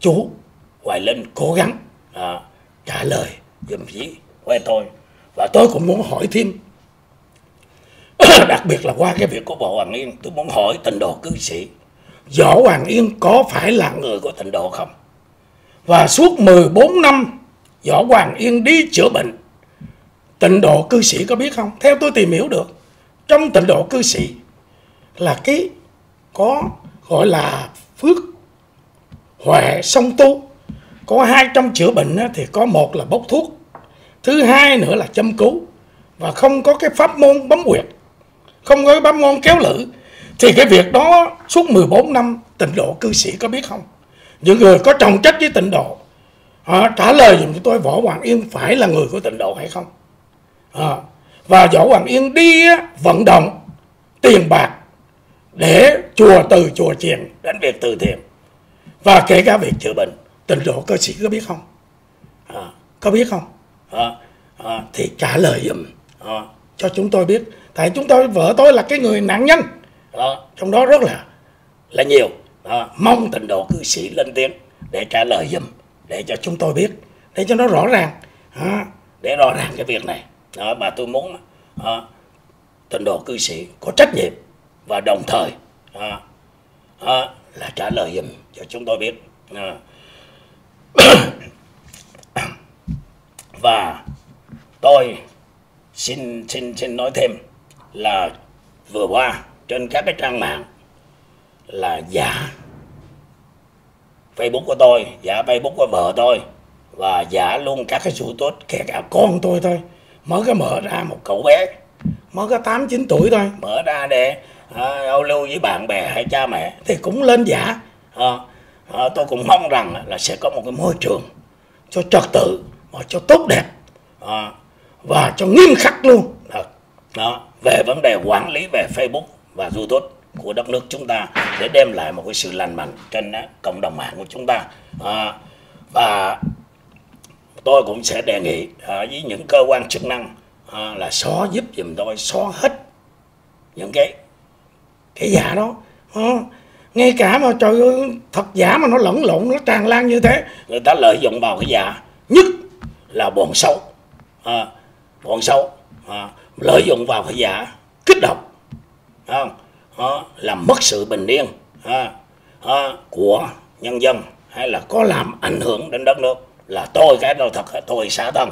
chú Hoài Linh cố gắng à, trả lời dùm phí quê tôi và tôi cũng muốn hỏi thêm. (coughs) Đặc biệt là qua cái việc của bộ Hoàng Yên tôi muốn hỏi tình độ cư sĩ Võ Hoàng Yên có phải là người của tịnh độ không? Và suốt 14 năm, Võ Hoàng Yên đi chữa bệnh. Tịnh độ cư sĩ có biết không? Theo tôi tìm hiểu được, trong tịnh độ cư sĩ là cái có gọi là phước huệ song tu. Có hai trong chữa bệnh thì có một là bốc thuốc, thứ hai nữa là châm cứu. Và không có cái pháp môn bấm quyệt không có cái pháp môn kéo lử. Thì cái việc đó suốt 14 năm tịnh độ cư sĩ có biết không? Những người có trọng trách với tịnh độ à, trả lời dùm cho tôi võ hoàng yên phải là người của tịnh độ hay không? À, và võ hoàng yên đi vận động tiền bạc để chùa từ chùa chiền đến việc từ thiện và kể cả việc chữa bệnh tịnh độ cơ sĩ có biết không? À, có biết không? À, à, thì trả lời dùm à, cho chúng tôi biết. Tại chúng tôi vợ tôi là cái người nạn nhân. À, trong đó rất là là nhiều đó, mong tịnh độ cư sĩ lên tiếng để trả lời dùm để cho chúng tôi biết để cho nó rõ ràng. À, để rõ ràng cái việc này. Đó, mà tôi muốn à, tịnh độ cư sĩ có trách nhiệm và đồng thời à, à, là trả lời dùm cho chúng tôi biết. À. (coughs) và tôi xin xin xin nói thêm là vừa qua trên các cái trang mạng là giả. Facebook của tôi, giả Facebook của vợ tôi. Và giả luôn các cái sự tốt kể cả con tôi thôi. Mới có mở ra một cậu bé. Mới có tám chín tuổi thôi. Mở ra để à, giao lưu với bạn bè hay cha mẹ. Thì cũng lên giả. À, à, tôi cũng mong rằng là sẽ có một cái môi trường cho trật tự và cho tốt đẹp. À, và cho nghiêm khắc luôn. Đó, đó về vấn đề quản lý về Facebook và YouTube của đất nước chúng ta để đem lại một cái sự lành mạnh trên cộng đồng mạng của chúng ta. À, và tôi cũng sẽ đề nghị à, với những cơ quan chức năng à, là xóa giúp giùm tôi xóa hết những cái cái giả đó. À, ngay cả mà trời ơi thật giả mà nó lẫn lộn nó tràn lan như thế người ta lợi dụng vào cái giả nhất là bọn xấu. À, bọn xấu à, lợi dụng vào cái giả kích động. Không? à, làm mất sự bình yên à, à, của nhân dân hay là có làm ảnh hưởng đến đất nước là tôi cái đâu thật tôi xả thân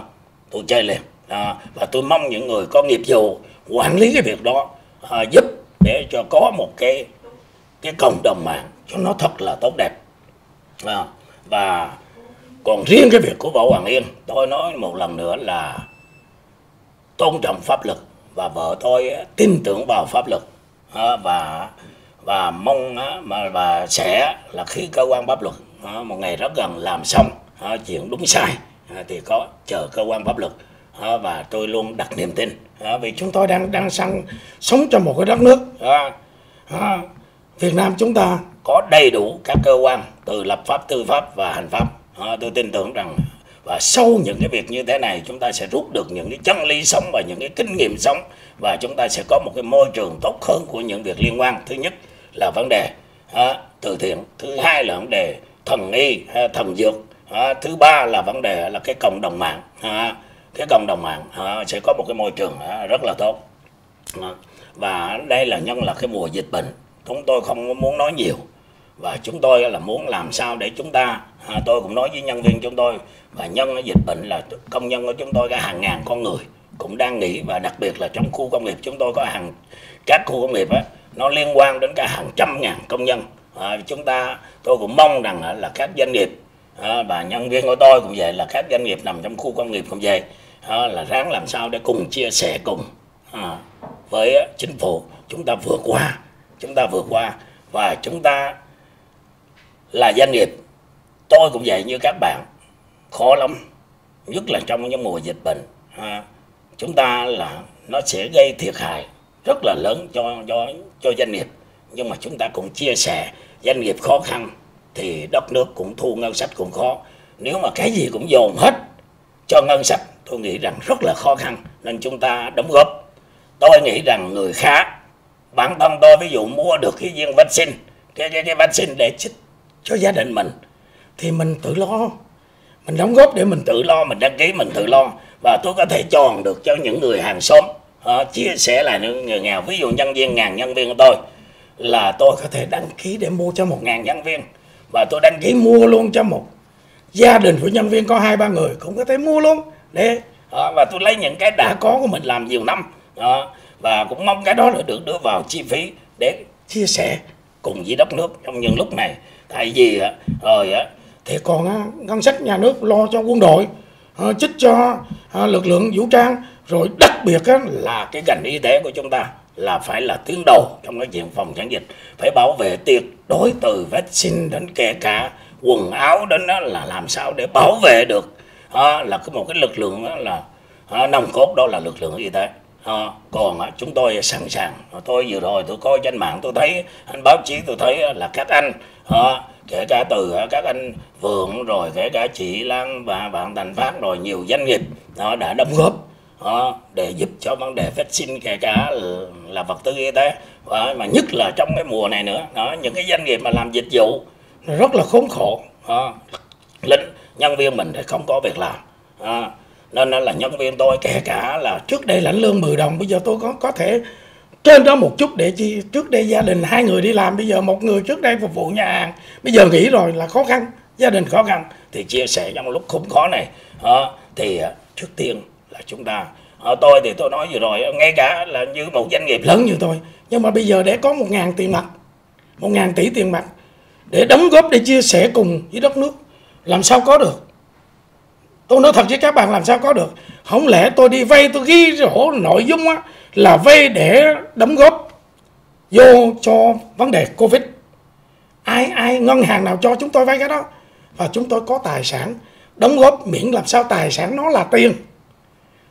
tôi chơi liền à, và tôi mong những người có nghiệp vụ quản lý cái việc đó à, giúp để cho có một cái cái cộng đồng mạng cho nó thật là tốt đẹp à, và còn riêng cái việc của võ hoàng yên tôi nói một lần nữa là tôn trọng pháp luật và vợ tôi tin tưởng vào pháp luật và và mong mà và sẽ là khi cơ quan pháp luật một ngày rất gần làm xong chuyện đúng sai à, thì có chờ cơ quan pháp luật và tôi luôn đặt niềm tin vì chúng tôi đang đang sang sống trong một cái đất nước Việt Nam chúng ta có đầy đủ các cơ quan từ lập pháp, tư pháp và hành pháp tôi tin tưởng rằng và sau những cái việc như thế này chúng ta sẽ rút được những cái chân lý sống và những cái kinh nghiệm sống. Và chúng ta sẽ có một cái môi trường tốt hơn của những việc liên quan. Thứ nhất là vấn đề à, từ thiện. Thứ hai là vấn đề thần y à, thần dược. À, thứ ba là vấn đề là cái cộng đồng mạng. À, cái cộng đồng mạng à, sẽ có một cái môi trường à, rất là tốt. À, và đây là nhân là cái mùa dịch bệnh. Chúng tôi không muốn nói nhiều. Và chúng tôi là muốn làm sao để chúng ta à, tôi cũng nói với nhân viên chúng tôi và nhân dịch bệnh là công nhân của chúng tôi cả hàng ngàn con người. Cũng đang nghỉ và đặc biệt là trong khu công nghiệp chúng tôi có hàng các khu công nghiệp á, nó liên quan đến cả hàng trăm ngàn công nhân. À, chúng ta tôi cũng mong rằng là các doanh nghiệp à, và nhân viên của tôi cũng vậy là các doanh nghiệp nằm trong khu công nghiệp cũng vậy à, là ráng làm sao để cùng chia sẻ cùng à, với chính phủ. Chúng ta vượt qua chúng ta vượt qua. Và chúng ta là doanh nghiệp tôi cũng vậy như các bạn khó lắm nhất là trong những mùa dịch bệnh ha. chúng ta là nó sẽ gây thiệt hại rất là lớn cho cho cho doanh nghiệp. Nhưng mà chúng ta cũng chia sẻ doanh nghiệp khó khăn thì đất nước cũng thu ngân sách cũng khó. Nếu mà cái gì cũng dồn hết cho ngân sách tôi nghĩ rằng rất là khó khăn nên chúng ta đóng góp. Tôi nghĩ rằng người khác bản thân tôi ví dụ mua được cái viên vaccine cái cái, cái vaccine để chích cho gia đình mình thì mình tự lo mình đóng góp để mình tự lo mình đăng ký mình tự lo. Và tôi có thể tròn được cho những người hàng xóm. Họ chia sẻ lại những người nghèo ví dụ nhân viên ngàn nhân viên của tôi là tôi có thể đăng ký để mua cho một ngàn nhân viên. Và tôi đăng ký mua luôn cho một gia đình của nhân viên có hai ba người cũng có thể mua luôn. Để đó, và tôi lấy những cái đã có của mình làm nhiều năm. Đó, và cũng mong cái đó là được đưa vào chi phí để chia sẻ cùng với đất nước trong những lúc này. Tại vì ờ, rồi thì còn à, ngân sách nhà nước lo cho quân đội à, trích cho à, lực lượng vũ trang. Rồi đặc biệt là cái ngành y tế của chúng ta là phải là tuyến đầu trong cái chuyện phòng chống dịch. Phải bảo vệ tuyệt đối từ vaccine đến kể cả quần áo đến đó là làm sao để bảo vệ được à, là có một cái lực lượng đó là à, nòng cốt đó là lực lượng y tế. À, còn à, chúng tôi sẵn sàng. Tôi vừa rồi tôi coi trên mạng tôi thấy anh báo chí tôi thấy là các anh à, kể cả từ các anh vượng rồi kể cả chị lan và bạn thành phát rồi nhiều doanh nghiệp nó đã đóng góp để giúp cho vấn đề vaccine kể cả là vật tư y tế mà nhất là trong cái mùa này nữa đó, những cái doanh nghiệp mà làm dịch vụ rất là khốn khổ lính nhân viên mình thì không có việc làm nên là nhân viên tôi kể cả là trước đây lãnh lương 10 đồng bây giờ tôi có có thể trên đó một chút để chi trước đây gia đình hai người đi làm bây giờ một người trước đây phục vụ nhà hàng. Bây giờ nghỉ rồi là khó khăn gia đình khó khăn. Thì chia sẻ trong lúc khủng khó này à, thì ờ, trước tiên là chúng ta ở tôi thì tôi nói vừa rồi ngay cả là như một doanh nghiệp lớn như tôi nhưng mà bây giờ để có một ngàn tiền mặt một ngàn tỷ tiền mặt để đóng góp để chia sẻ cùng với đất nước làm sao có được? Tôi nói thật với các bạn làm sao có được. Không lẽ tôi đi vay tôi ghi rõ nội dung á, là vay để đóng góp vô cho vấn đề covid. Ai ai ngân hàng nào cho chúng tôi vay cái đó? Và chúng tôi có tài sản đóng góp miễn làm sao tài sản nó là tiền.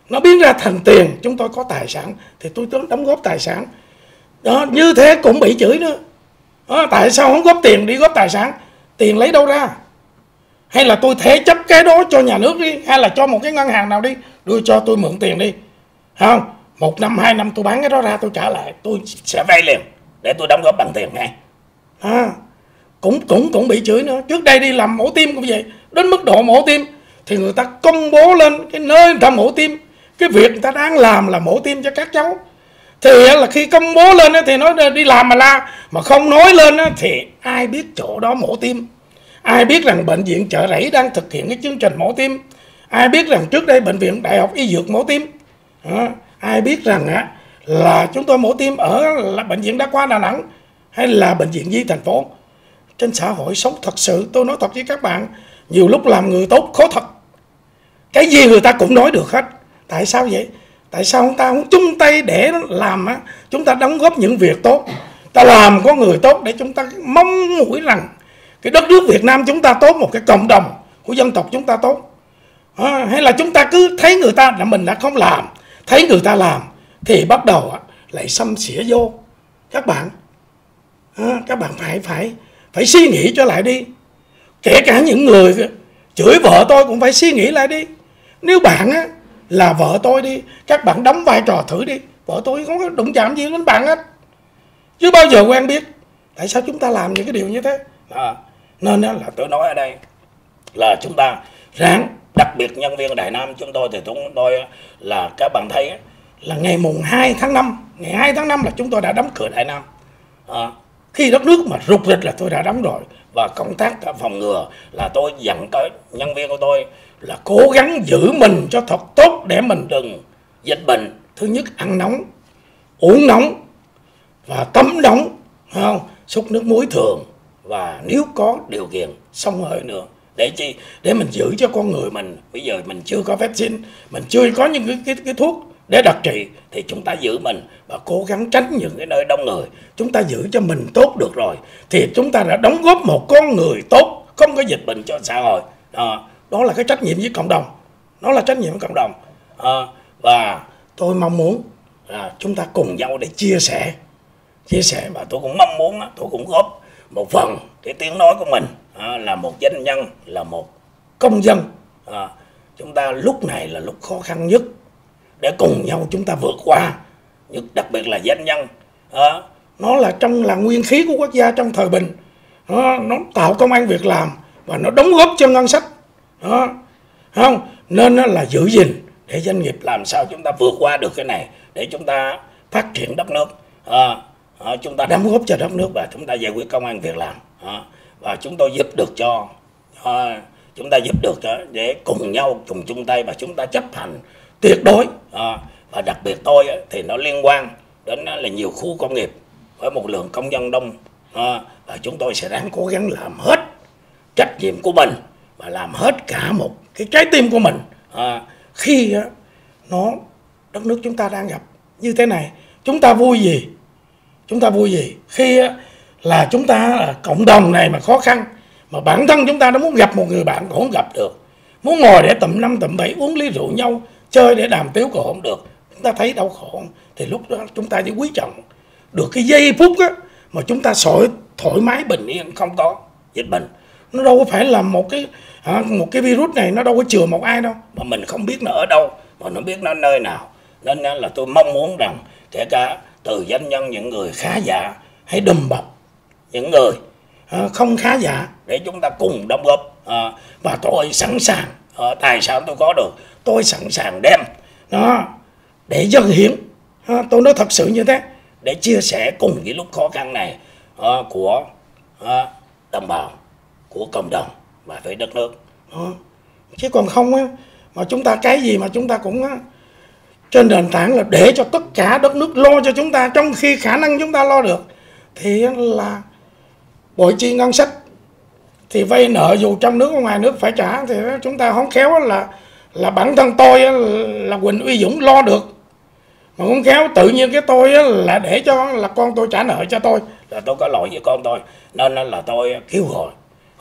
Nó biến ra thành tiền chúng tôi có tài sản thì tôi đóng góp tài sản. Đó như thế cũng bị chửi nữa. Đó, tại sao không góp tiền đi góp tài sản? Tiền lấy đâu ra? Hay là tôi thế chấp cái đó cho nhà nước đi hay là cho một cái ngân hàng nào đi đưa cho tôi mượn tiền đi. Không? Một năm hai năm tôi bán cái đó ra tôi trả lại tôi sẽ vay liền để tôi đóng góp bằng tiền nghe à, cũng cũng cũng bị chửi nữa. Trước đây đi làm mổ tim cũng vậy. Đến mức độ mổ tim thì người ta công bố lên cái nơi người ta mổ tim. Cái việc người ta đang làm là mổ tim cho các cháu. Thì là khi công bố lên thì nói đi làm mà la. Mà không nói lên thì ai biết chỗ đó mổ tim? Ai biết rằng bệnh viện chợ rẫy đang thực hiện cái chương trình mổ tim? Ai biết rằng trước đây bệnh viện đại học y dược mổ tim? Ai biết rằng á, là chúng tôi mổ tim ở là bệnh viện đa khoa đà nẵng hay là bệnh viện di thành phố? Trên xã hội sống thật sự, tôi nói thật với các bạn, nhiều lúc làm người tốt khó thật. Cái gì người ta cũng nói được hết. Tại sao vậy? Tại sao chúng ta không chung tay để làm á? Chúng ta đóng góp những việc tốt. Ta làm có người tốt để chúng ta mong mũi rằng cái đất nước Việt Nam chúng ta tốt một cái cộng đồng của dân tộc chúng ta tốt à, hay là chúng ta cứ thấy người ta là mình đã không làm thấy người ta làm thì bắt đầu lại xâm xỉa vô. Các bạn à, các bạn phải phải phải suy nghĩ cho lại đi. Kể cả những người chửi vợ tôi cũng phải suy nghĩ lại đi. Nếu bạn á là vợ tôi đi các bạn đóng vai trò thử đi. Vợ tôi không có đụng chạm gì đến bạn hết. Chứ bao giờ quen biết. Tại sao chúng ta làm những cái điều như thế? À, nên là tôi nói ở đây là chúng ta ráng đặc biệt nhân viên Đại Nam chúng tôi thì chúng tôi là các bạn thấy là ngày mùng 2 tháng 5 ngày 2 tháng 5 là chúng tôi đã đóng cửa Đại Nam. À, khi đất nước mà rục rịch là tôi đã đóng rồi. Và công tác phòng ngừa là tôi dặn tới nhân viên của tôi là cố gắng giữ mình cho thật tốt để mình đừng dịch bệnh. Thứ nhất ăn nóng uống nóng và tắm nóng không? Xúc nước muối thường và nếu có điều kiện xong hơi nữa. Để chi? Để mình giữ cho con người mình. Bây giờ mình chưa có vaccine mình chưa có những cái, cái, cái thuốc để đặc trị thì chúng ta giữ mình và cố gắng tránh những cái nơi đông người. Chúng ta giữ cho mình tốt được rồi thì chúng ta đã đóng góp một con người tốt không có dịch bệnh cho xã hội. Đó, đó là cái trách nhiệm với cộng đồng. Nó là trách nhiệm với cộng đồng. À, và tôi mong muốn là chúng ta cùng nhau để chia sẻ chia sẻ. Và tôi cũng mong muốn tôi cũng góp một phần cái tiếng nói của mình à, là một doanh nhân là một công dân. À, chúng ta lúc này là lúc khó khăn nhất để cùng nhau chúng ta vượt qua. Nhất đặc biệt là doanh nhân. À, nó là trong là nguyên khí của quốc gia trong thời bình. Nó, nó tạo công an việc làm và nó đóng góp cho ngân sách. Đó không nên là giữ gìn để doanh nghiệp làm sao chúng ta vượt qua được cái này để chúng ta phát triển đất nước. À, à, chúng ta đóng góp cho đất nước và chúng ta giải quyết công an việc làm. À, và chúng tôi giúp được cho à, chúng ta giúp được cho, để cùng nhau cùng chung tay và chúng ta chấp hành tuyệt đối. À, và đặc biệt tôi thì nó liên quan đến là nhiều khu công nghiệp với một lượng công dân đông. À, và chúng tôi sẽ ráng cố gắng làm hết trách nhiệm của mình và làm hết cả một cái trái tim của mình. À, khi nó đất nước chúng ta đang gặp như thế này chúng ta vui gì? Chúng ta vui gì? Khi là chúng ta cộng đồng này mà khó khăn mà bản thân chúng ta nó muốn gặp một người bạn cũng không gặp được. Muốn ngồi để tầm năm tầm bảy uống ly rượu nhau chơi để đàm tiếu cũng không được. Chúng ta thấy đau khổ thì lúc đó chúng ta chỉ quý trọng được cái giây phút á, mà chúng ta sỏi thoải mái bình yên không có dịch bệnh. Nó đâu có phải là một cái một cái virus này nó đâu có chừa một ai đâu mà mình không biết nó ở đâu mà nó biết nó nơi nào. Nên là tôi mong muốn rằng kể cả từ doanh nhân những người khá giả hãy đùm bọc những người à, không khá giả để chúng ta cùng đóng góp và tôi sẵn sàng à, tài sản tôi có được? Tôi sẵn sàng đem đó để dân hiến. À, tôi nói thật sự như thế để chia sẻ cùng cái lúc khó khăn này của đồng bào của cộng đồng và với đất nước. Chứ còn không á mà chúng ta cái gì mà chúng ta cũng á, trên nền tảng là để cho tất cả đất nước lo cho chúng ta trong khi khả năng chúng ta lo được. Thì là bội chi ngân sách. Thì vay nợ dù trong nước ngoài nước phải trả. Thì chúng ta không khéo là là bản thân tôi là Quỳnh Uy Dũng lo được. Mà không khéo, tự nhiên cái tôi là để cho là con tôi trả nợ cho tôi. Là tôi có lỗi với con tôi, nên là tôi kêu gọi.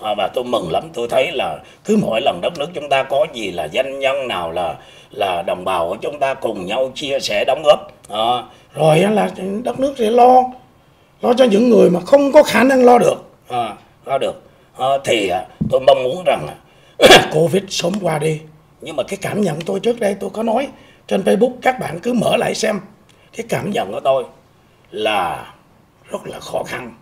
Ờ, và tôi mừng lắm, tôi thấy là cứ mỗi lần đất nước chúng ta có gì là danh nhân nào là là đồng bào của chúng ta cùng nhau chia sẻ đóng góp. À, rồi là đất nước sẽ lo lo cho những người mà không có khả năng lo được. À, lo được. À, thì à, tôi mong muốn rằng à, (coughs) covid sớm qua đi. Nhưng mà cái cảm nhận tôi trước đây tôi có nói trên facebook các bạn cứ mở lại xem. Cái cảm nhận của tôi là rất là khó khăn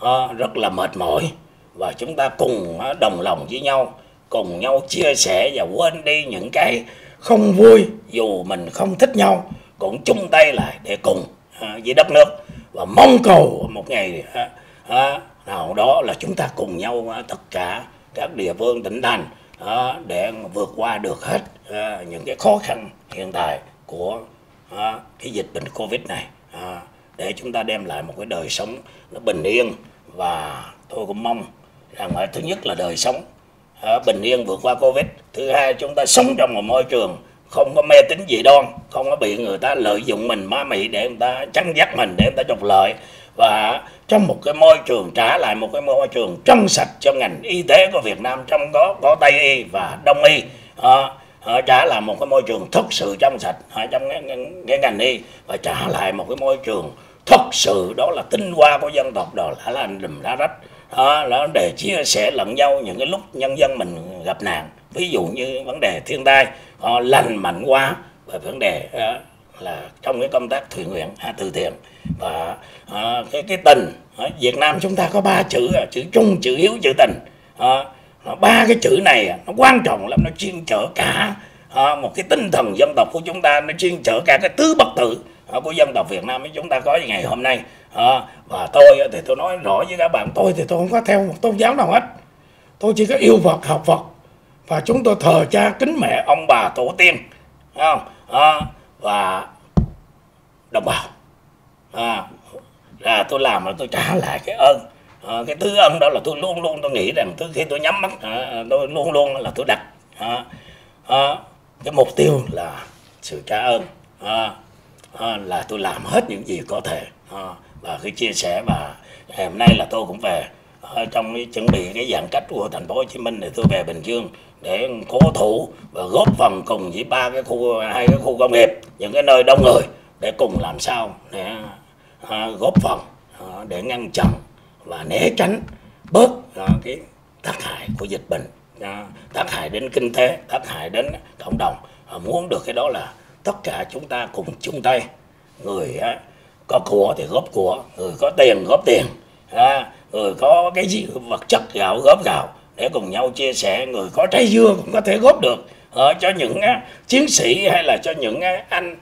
à, rất là mệt mỏi. Và chúng ta cùng à, đồng lòng với nhau cùng nhau chia sẻ và quên đi những cái không vui dù mình không thích nhau cũng chung tay lại để cùng à, với đất nước. Và mong cầu một ngày à, à, nào đó là chúng ta cùng nhau à, tất cả các địa phương tỉnh thành à, để vượt qua được hết à, những cái khó khăn hiện tại của à, cái dịch bệnh covid này à, để chúng ta đem lại một cái đời sống nó bình yên. Và tôi cũng mong rằng thứ nhất là đời sống bình yên vượt qua covid. Thứ hai chúng ta sống trong một môi trường không có mê tín dị đoan không có bị người ta lợi dụng mình má mị để người ta chăn dắt mình để người ta trục lợi. Và trong một cái môi trường trả lại một cái môi trường trong sạch cho ngành y tế của Việt Nam trong đó có Tây y và Đông y. À, à, trả lại một cái môi trường thật sự trong sạch ở trong cái, cái, cái ngành y. Và trả lại một cái môi trường thật sự đó là tinh hoa của dân tộc đó là là đùm lá rách đó là để chia sẻ lẫn nhau những cái lúc nhân dân mình gặp nạn. Ví dụ như vấn đề thiên tai họ lành mạnh quá và vấn đề ờ, là trong cái công tác thiện nguyện à, từ thiện. Và à, cái cái tình ờ, Việt Nam chúng ta có ba chữ à, chữ chung chữ hiếu chữ tình. À, ba cái chữ này à, nó quan trọng lắm nó chuyên chở cả à, một cái tinh thần dân tộc của chúng ta nó chuyên chở cả cái tứ bất tử của dân tộc Việt Nam chúng ta có ngày hôm nay và tôi thì tôi nói rõ với các bạn tôi thì tôi không có theo một tôn giáo nào hết. Tôi chỉ có yêu Phật học Phật. Và chúng tôi thờ cha kính mẹ ông bà tổ tiên không và đồng bào à, là tôi làm là tôi trả lại cái ơn à, cái thứ ơn đó là tôi luôn luôn tôi nghĩ rằng từ khi tôi nhắm mắt à, tôi luôn luôn là tôi đặt à, à, cái mục tiêu là sự trả ơn à, Ờ, là tôi làm hết những gì có thể. Ờ, và khi chia sẻ và ngày hôm nay là tôi cũng về trong cái chuẩn bị cái giãn cách của thành phố Hồ Chí Minh thì tôi về Bình Dương để cố thủ và góp phần cùng với ba cái khu, hai cái khu công nghiệp, những cái nơi đông người để cùng làm sao để ờ, góp phần để ngăn chặn và né tránh bớt cái tác hại của dịch bệnh tác hại đến kinh tế, tác hại đến cộng đồng. Muốn được cái đó là tất cả chúng ta cùng chung tay. Người á, có của thì góp của người có tiền góp tiền à, người có cái gì vật chất gạo góp gạo để cùng nhau chia sẻ người có trái dưa cũng có thể góp được. À, cho những á, chiến sĩ hay là cho những á, anh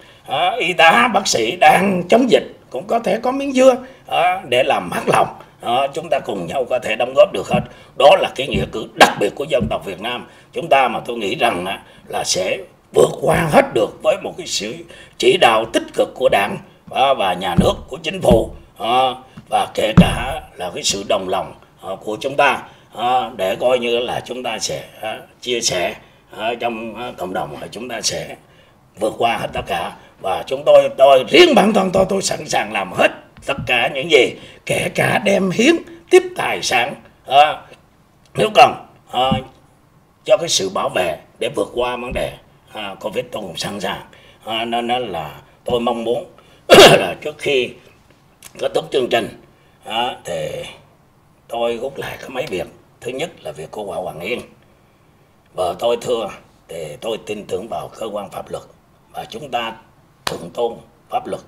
y tá bác sĩ đang chống dịch cũng có thể có miếng dưa để làm mát lòng. Ờ, chúng ta cùng nhau có thể đóng góp được hết. Đó là cái nghĩa cử đặc biệt của dân tộc Việt Nam. Chúng ta mà tôi nghĩ rằng là sẽ vượt qua hết được với một cái sự chỉ đạo tích cực của đảng à, và nhà nước, của chính phủ à, và kể cả là cái sự đồng lòng à, của chúng ta để coi như là chúng ta sẽ chia sẻ trong cộng đồng là chúng ta sẽ vượt qua hết tất cả. Và chúng tôi tôi, riêng bản thân tôi tôi sẵn sàng làm hết tất cả những gì, kể cả đem hiến, tiếp tài sản nếu cần cho cái sự bảo vệ để vượt qua vấn đề à, vết tôi cũng sẵn sàng. À, nên là tôi mong muốn (coughs) là trước khi kết thúc chương trình à, thì tôi rút lại có mấy việc thứ nhất là việc cô hoàng Hoàng Yên. Vợ tôi thưa thì tôi tin tưởng vào cơ quan pháp luật và chúng ta thượng tôn pháp luật.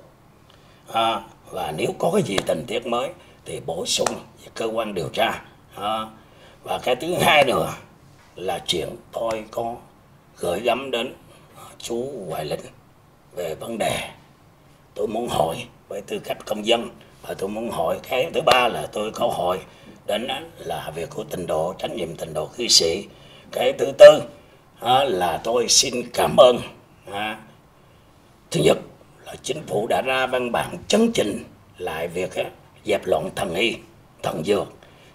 À, và nếu có cái gì tình tiết mới thì bổ sung về cơ quan điều tra. À, và cái thứ hai nữa là chuyện tôi có gửi gắm đến à, chú Hoài Linh về vấn đề. Tôi muốn hỏi với tư cách công dân và tôi muốn hỏi cái thứ ba là tôi có hỏi đến là việc của tình độ, trách nhiệm tình độ cư sĩ. Cái thứ tư là tôi xin cảm ơn thứ nhất là chính phủ đã ra văn bản chấn trình lại việc dẹp loạn thần y, thần dược.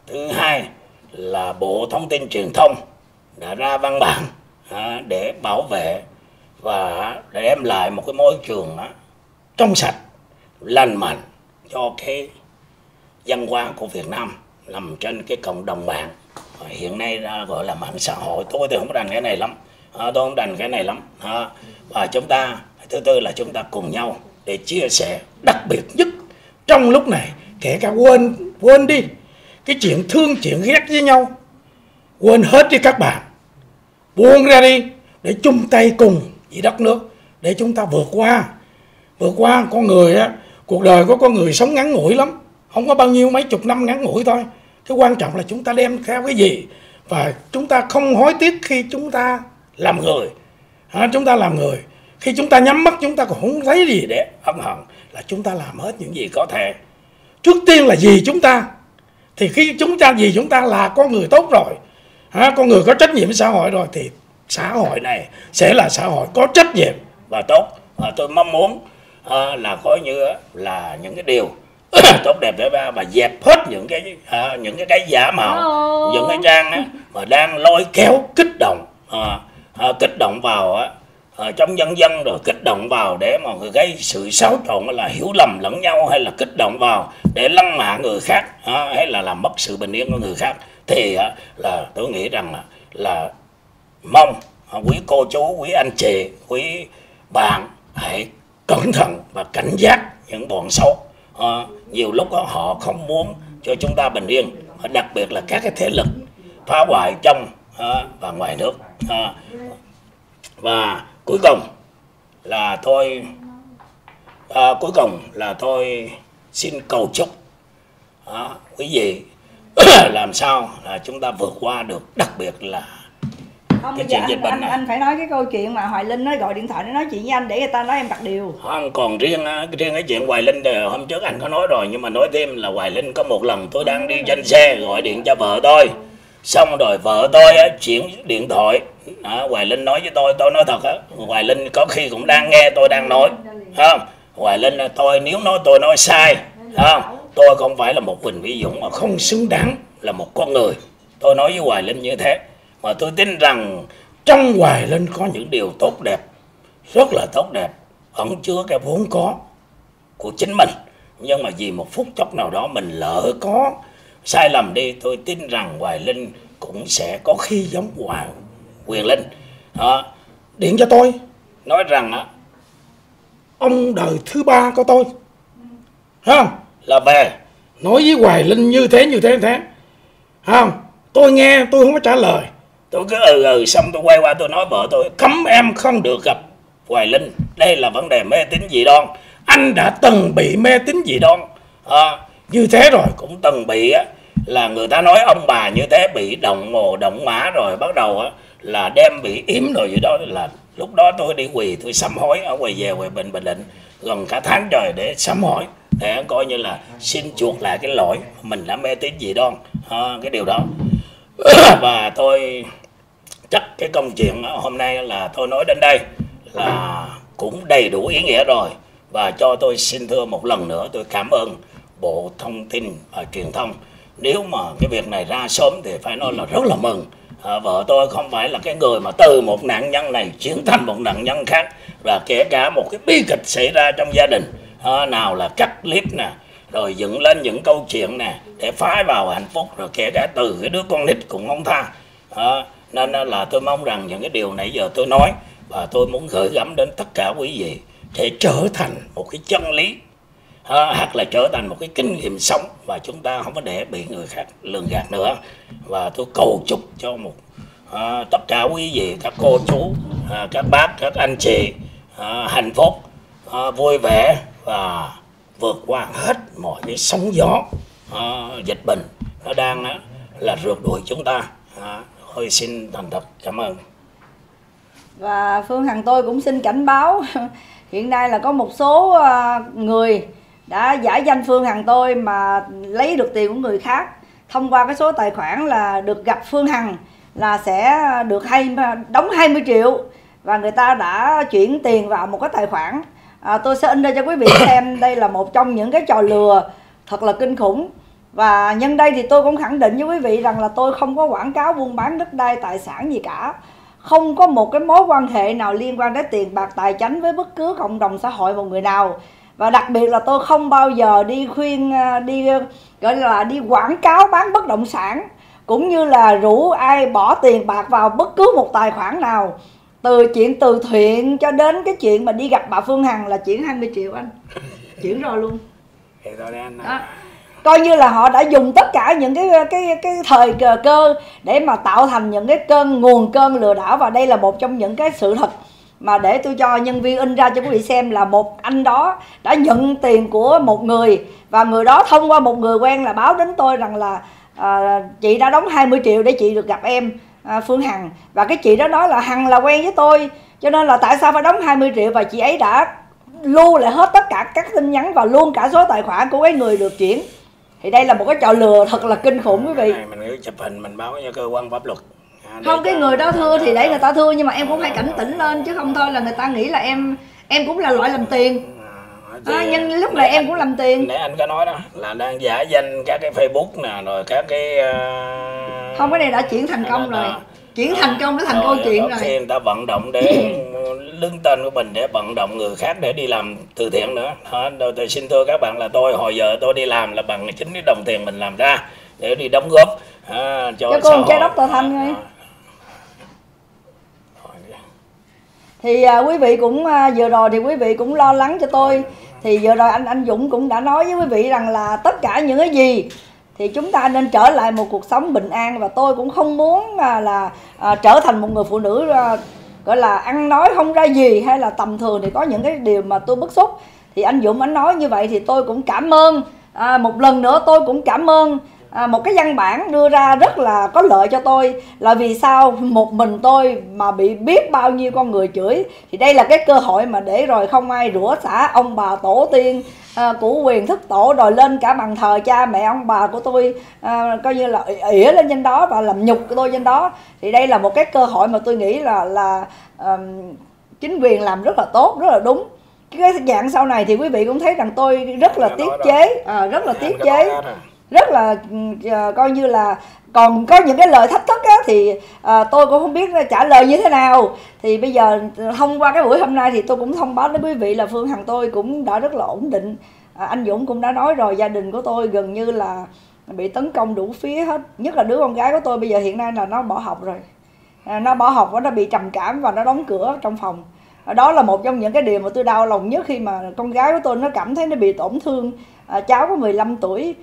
Thứ hai là bộ thông tin truyền thông đã ra văn bản để bảo vệ và để đem lại một cái môi trường trong sạch lành mạnh cho cái văn hóa của Việt Nam nằm trên cái cộng đồng mạng. Hiện nay gọi là mạng xã hội. Tôi thì không đành cái này lắm. À, tôi không đành cái này lắm. À, và chúng ta thứ tư là chúng ta cùng nhau để chia sẻ đặc biệt nhất trong lúc này kể cả quên quên đi cái chuyện thương chuyện ghét với nhau quên hết đi các bạn buông ra đi để chung tay cùng vì đất nước để chúng ta vượt qua. Vượt qua con người á cuộc đời của con người sống ngắn ngủi lắm. Không có bao nhiêu mấy chục năm ngắn ngủi thôi. Cái quan trọng là chúng ta đem theo cái gì? Và chúng ta không hối tiếc khi chúng ta làm người. À, chúng ta làm người. Khi chúng ta nhắm mắt chúng ta cũng không thấy gì để ân hận là chúng ta làm hết những gì có thể. Trước tiên là gì chúng ta. Thì khi chúng ta gì chúng ta là con người tốt rồi à, con người có trách nhiệm xã hội rồi thì xã hội này sẽ là xã hội có trách nhiệm và tốt. À, tôi mong muốn à, là coi như là những cái điều (coughs) tốt đẹp để ba và dẹp hết những cái à, những cái cái giả mạo Hello. những cái trang á, mà đang lôi kéo kích động à, à, kích động vào á, à, trong nhân dân rồi kích động vào để mà gây sự xáo trộn là hiểu lầm lẫn nhau hay là kích động vào để lăng mạ người khác à, hay là làm mất sự bình yên của người khác thì là tôi nghĩ rằng là, là mong quý cô chú quý anh chị quý bạn hãy cẩn thận và cảnh giác những bọn xấu. À, nhiều lúc đó, họ không muốn cho chúng ta bình yên đặc biệt là các cái thế lực phá hoại trong à, và ngoài nước. À, và cuối cùng là tôi à, cuối cùng là tôi xin cầu chúc à, quý vị (coughs) làm sao là chúng ta vượt qua được đặc biệt là không cái chuyện dịch anh, bệnh anh, này. anh phải nói cái câu chuyện mà hoài linh nói gọi điện thoại để nói chuyện với anh để người ta nói em đặt điều. Không, còn riêng riêng cái chuyện Hoài Linh thì hôm trước anh có nói rồi nhưng mà nói thêm là Hoài Linh có một lần tôi đang đi trên xe gọi điện cho vợ tôi. Xong rồi vợ tôi á, chuyển điện thoại. Đó, Hoài Linh nói với tôi tôi nói thật á Hoài Linh có khi cũng đang nghe tôi đang nói. Không Hoài Linh là tôi nếu nói tôi nói sai không tôi không phải là một Quỳnh Vĩ Dũng mà không xứng đáng là một con người. Tôi nói với Hoài Linh như thế mà tôi tin rằng trong Hoài Linh có những điều tốt đẹp rất là tốt đẹp ẩn chứa cái vốn có của chính mình. Nhưng mà vì một phút chốc nào đó mình lỡ có sai lầm đi tôi tin rằng Hoài Linh cũng sẽ có khi giống Hoàng Quyền Linh. Đó. điện cho tôi nói rằng á, ông đời thứ ba của tôi. Không là về nói với hoài linh như thế như thế như thế. Không? Tôi nghe tôi không có trả lời. Tôi cứ ừ ừ xong tôi quay qua tôi nói vợ tôi cấm em không được gặp Hoài Linh. Đây là vấn đề mê tín dị đoan. Anh đã từng bị mê tín dị đoan. À, như thế rồi cũng từng bị á là người ta nói ông bà như thế bị động mồ động mã rồi bắt đầu á là đem bị yếm rồi gì đó là lúc đó tôi đi quỳ tôi sám hối ở quầy về quầy bình bình định gần cả tháng trời để sám hối để coi như là xin chuộc lại cái lỗi mình đã mê tín dị đoan à, cái điều đó. (coughs) Và tôi chắc cái công chuyện hôm nay là tôi nói đến đây là cũng đầy đủ ý nghĩa rồi. Và cho tôi xin thưa một lần nữa tôi cảm ơn bộ thông tin và truyền thông. Nếu mà cái việc này ra sớm thì phải nói là rất là mừng. À, vợ tôi không phải là cái người mà từ một nạn nhân này chuyển thành một nạn nhân khác và kể cả một cái bi kịch xảy ra trong gia đình à, nào là cắt clip nè rồi dựng lên những câu chuyện nè để phá vào hạnh phúc rồi kể cả từ cái đứa con nít cũng không tha. À, nên là tôi mong rằng những cái điều nãy giờ tôi nói và tôi muốn gửi gắm đến tất cả quý vị để trở thành một cái chân lý. À, hoặc là trở thành một cái kinh nghiệm sống và chúng ta không có để bị người khác lường gạt nữa. Và tôi cầu chúc cho một à, tất cả quý vị các cô chú à, các bác các anh chị à, hạnh phúc à, vui vẻ và vượt qua hết mọi cái sóng gió. À, dịch bệnh nó đang á, là rượt đuổi chúng ta. Ờ, à, hơi xin thành thật cảm ơn. Và phương hằng tôi cũng xin cảnh báo (laughs) hiện nay là có một số người đã giả danh phương hằng tôi mà lấy được tiền của người khác. Thông qua cái số tài khoản là được gặp phương hằng là sẽ được hay đóng 20 triệu và người ta đã chuyển tiền vào một cái tài khoản à, tôi sẽ in ra cho quý vị xem. Đây là một trong những cái trò lừa thật là kinh khủng. Và nhân đây thì tôi cũng khẳng định với quý vị rằng là tôi không có quảng cáo buôn bán đất đai tài sản gì cả. Không có một cái mối quan hệ nào liên quan đến tiền bạc tài chánh với bất cứ cộng đồng xã hội một người nào. Và đặc biệt là tôi không bao giờ đi khuyên à, đi gọi là đi quảng cáo bán bất động sản cũng như là rủ ai bỏ tiền bạc vào bất cứ một tài khoản nào từ chuyện từ thiện cho đến cái chuyện mà đi gặp bà Phương Hằng là chuyển 20 triệu anh. Chuyển rồi luôn. Đó. coi như là họ đã dùng tất cả những cái cái cái thời cơ để mà tạo thành những cái cơn nguồn cơn lừa đảo và đây là một trong những cái sự thật mà để tôi cho nhân viên in ra cho quý vị xem là một anh đó đã nhận tiền của một người và người đó thông qua một người quen là báo đến tôi rằng là à, chị đã đóng 20 triệu để chị được gặp em à, Phương Hằng. Và cái chị đó nói là Hằng là quen với tôi cho nên là tại sao phải đóng 20 triệu và chị ấy đã lưu lại hết tất cả các tin nhắn và luôn cả số tài khoản của cái người được chuyển. Thì đây là một cái trò lừa thật là kinh khủng quý vị. Này mình cứ chụp hình mình báo cho cơ quan pháp luật. À, không cái người đó thưa thì để người ta thưa nhưng mà em cũng phải cảnh tỉnh lên chứ không thôi là người ta nghĩ là em em cũng là loại làm tiền À, thì nhưng lúc này em cũng làm tiền. nãy anh có nói đó là đang giả danh các cái facebook nè rồi các cái uh... không cái này đã chuyển thành công rồi. chuyển thành công nó thành câu chuyện Khi rồi. người ta vận động để (clears throat) lưng tên của mình để vận động người khác để đi làm từ thiện nữa. Đó, rồi tôi xin thưa các bạn là tôi hồi giờ tôi đi làm là bằng chính cái đồng tiền mình làm ra để đi đóng góp. À, cho Cho con trái đất tòa thanh. Rồi. thì à, quý vị cũng à, vừa rồi thì quý vị cũng lo lắng cho tôi thì vừa rồi anh anh Dũng cũng đã nói với quý vị rằng là tất cả những cái gì thì chúng ta nên trở lại một cuộc sống bình an. Và tôi cũng không muốn là, là à, trở thành một người phụ nữ à, gọi là ăn nói không ra gì hay là tầm thường. Thì có những cái điều mà tôi bức xúc. Thì anh Dũng anh nói như vậy thì tôi cũng cảm ơn. À, một lần nữa tôi cũng cảm ơn à, một cái văn bản đưa ra rất là có lợi cho tôi là vì sao một mình tôi mà bị biết bao nhiêu con người chửi. Thì đây là cái cơ hội mà để rồi không ai rủa xả ông bà tổ tiên à, của quyền thức tổ đòi lên cả bằng thờ cha mẹ ông bà của tôi à, coi như là ỉa lên trên đó và làm nhục của tôi trên đó. Thì đây là một cái cơ hội mà tôi nghĩ là là um, chính quyền làm rất là tốt rất là đúng. Cái dạng sau này thì quý vị cũng thấy rằng tôi rất là tiết chế à, rất là tiết chế rất là uh, coi như là còn có những cái lời thách thức á, thì uh, tôi cũng không biết trả lời như thế nào. Thì bây giờ ờ, thông qua cái buổi hôm nay thì tôi cũng thông báo đến quý vị là phương hằng tôi cũng đã rất là ổn định. À, anh dũng cũng đã nói rồi gia đình của tôi gần như là bị tấn công đủ phía hết nhất là đứa con gái của tôi bây giờ hiện nay là nó bỏ học rồi. À, nó bỏ học và nó bị trầm cảm và nó đóng cửa trong phòng. Đó là một trong những cái điều mà tôi đau lòng nhất khi mà con gái của tôi nó cảm thấy nó bị tổn thương. À, cháu có 15 tuổi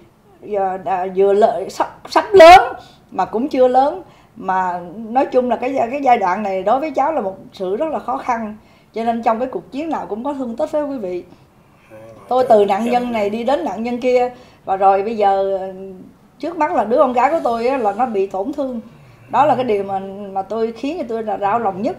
À, vừa lợi sắp, sắp lớn mà cũng chưa lớn. Mà nói chung là cái cái giai đoạn này đối với cháu là một sự rất là khó khăn. Cho nên trong cái cuộc chiến nào cũng có thương tích với quý vị. Tôi từ nạn nhân này đi đến nạn nhân kia. Và rồi bây giờ trước mắt là đứa con gái của tôi ấy, là nó bị tổn thương. Đó là cái điều mà mà tôi khiến cho tôi là đau lòng nhất.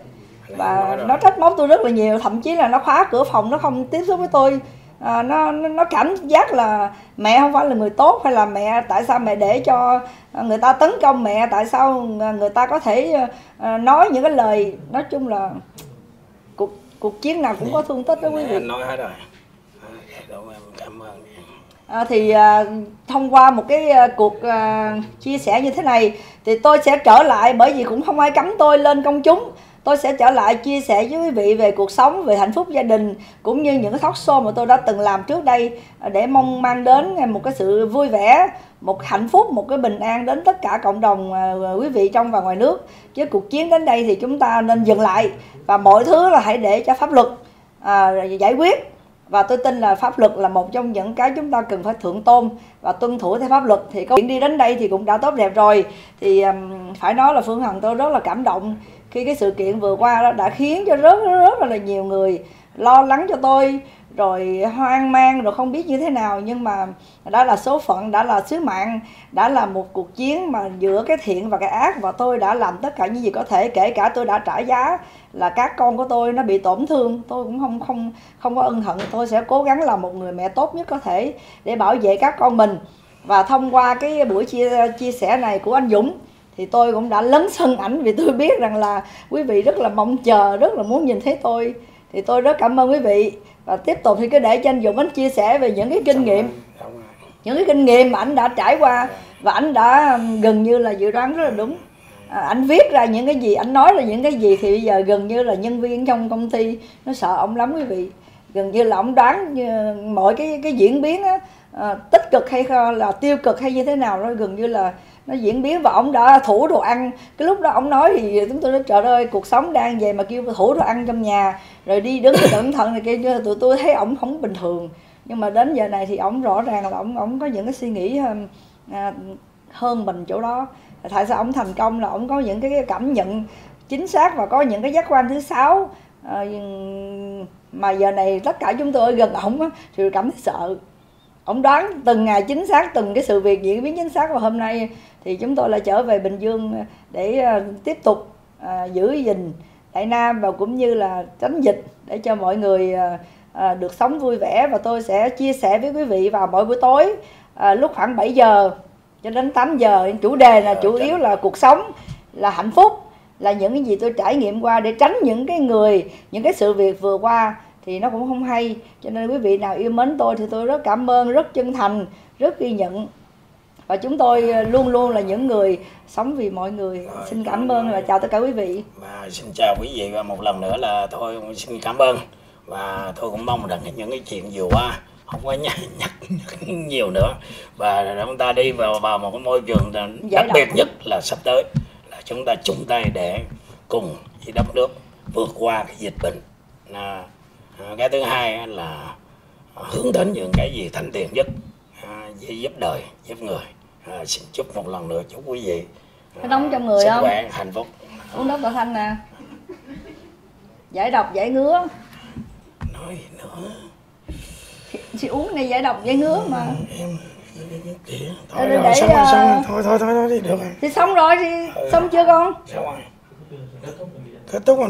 Và nó trách móc tôi rất là nhiều. Thậm chí là nó khóa cửa phòng nó không tiếp xúc với tôi à, nó nó cảm giác là mẹ không phải là người tốt hay là mẹ tại sao mẹ để cho người ta tấn công mẹ? Tại sao người ta có thể uh, nói những cái lời nói chung là cuộc cuộc chiến nào cũng có thương tích đó quý vị. Nói hết rồi. Cảm ơn. À, thì à, thông qua một cái à, cuộc à, chia sẻ như thế này thì tôi sẽ trở lại bởi vì cũng không ai cấm tôi lên công chúng tôi sẽ trở lại chia sẻ với quý vị về cuộc sống về hạnh phúc gia đình cũng như những cái talk show mà tôi đã từng làm trước đây à, để mong mang đến một cái sự vui vẻ một hạnh phúc một cái bình an đến tất cả cộng đồng à, à, quý vị trong và ngoài nước. Chứ cuộc chiến đến đây thì chúng ta nên dừng lại và mọi thứ là hãy để cho pháp luật à, giải quyết. Và tôi tin là pháp luật là một trong những cái chúng ta cần phải thượng tôn và tuân thủ theo pháp luật. Thì có chuyện đi đến đây thì cũng đã tốt đẹp rồi. Thì um, phải nói là phương hằng tôi rất là cảm động khi cái sự kiện vừa qua đó đã khiến cho rất rất, rất là nhiều người lo lắng cho tôi rồi hoang mang rồi không biết như thế nào. Nhưng mà đó là số phận đã là sứ mạng đã là một cuộc chiến mà giữa cái thiện và cái ác. Và tôi đã làm tất cả những gì có thể kể cả tôi đã trả giá là các con của tôi nó bị tổn thương. Tôi cũng không không không có ân hận. Tôi sẽ cố gắng làm một người mẹ tốt nhất có thể để bảo vệ các con mình. Và thông qua cái buổi chia chia sẻ này của anh Dũng thì tôi cũng đã lấn sân ảnh vì tôi biết rằng là quý vị rất là mong chờ rất là muốn nhìn thấy tôi. Thì tôi rất cảm ơn quý vị. Và tiếp tục thì cứ để cho anh Dũng anh chia sẻ về những cái kinh nghiệm. những cái kinh nghiệm mà anh đã trải qua và anh đã gần như là dự đoán rất là đúng. À, anh viết ra những cái gì anh nói là những cái gì thì bây giờ gần như là nhân viên trong công ty nó sợ ông lắm quý vị. Gần như là ông đoán mọi cái cái diễn biến á, à, tích cực hay là tiêu cực hay như thế nào đó gần như là nó diễn biến và ông đã thủ đồ ăn. Cái lúc đó ông nói thì chúng tôi nói trời ơi cuộc sống đang về mà kêu thủ đồ ăn trong nhà rồi đi đứng cẩn thận này kia tụi tôi thấy ổng không bình thường. Nhưng mà đến giờ này thì ổng rõ ràng là ổng ổng có những cái suy nghĩ à, hơn mình chỗ đó. Tại sao ổng thành công là ổng có những cái cảm nhận chính xác và có những cái giác quan thứ sáu. À, mà giờ này tất cả chúng tôi ở gần ổng thì cảm thấy sợ ông đoán từng ngày chính xác từng cái sự việc diễn biến chính xác. Và hôm nay thì chúng tôi lại trở về Bình Dương để uh, tiếp tục uh, giữ gìn Đại Nam và cũng như là tránh dịch để cho mọi người uh, được sống vui vẻ. Và tôi sẽ chia sẻ với quý vị vào mỗi buổi tối lúc khoảng 7 giờ cho đến 8 giờ. Chủ đề là chủ yếu là cuộc sống là hạnh phúc là những cái gì tôi trải nghiệm qua để tránh những cái người những cái sự việc vừa qua thì nó cũng không hay. Cho nên quý vị nào yêu mến tôi thì tôi rất cảm ơn rất chân thành rất ghi nhận. Và chúng tôi ờ, luôn luôn là những người sống vì mọi người. Rồi, xin cảm ơn và chào tất cả quý vị. Và xin chào quý vị. Và một lần nữa là tôi xin cảm ơn. Và tôi cũng mong rằng những cái chuyện vừa qua không có nhắc, (laughs) nhắc, nhắc nhiều nữa. Và chúng ta đi vào vào một cái môi trường đặc biệt nhất là sắp tới là chúng ta chung tay để cùng với đất nước vượt qua cái dịch bệnh. À, cái thứ hai là hướng đến những cái gì thành tiền nhất à, giúp đời giúp người. À, xin chúc một lần nữa chúc quý vị cái đóng trong người không? khỏe hạnh phúc. Uống nước đậu thanh nè. Giải độc giải ngứa. Nói nữa? Chị uống này giải độc giải ngứa mà. Em chị thôi Để- rồi để, xong rồi ờ, xong rồi. Thôi thôi thôi thôi đi được rồi. thì xong rồi thì xong chưa con? Xong rồi. Kết thúc rồi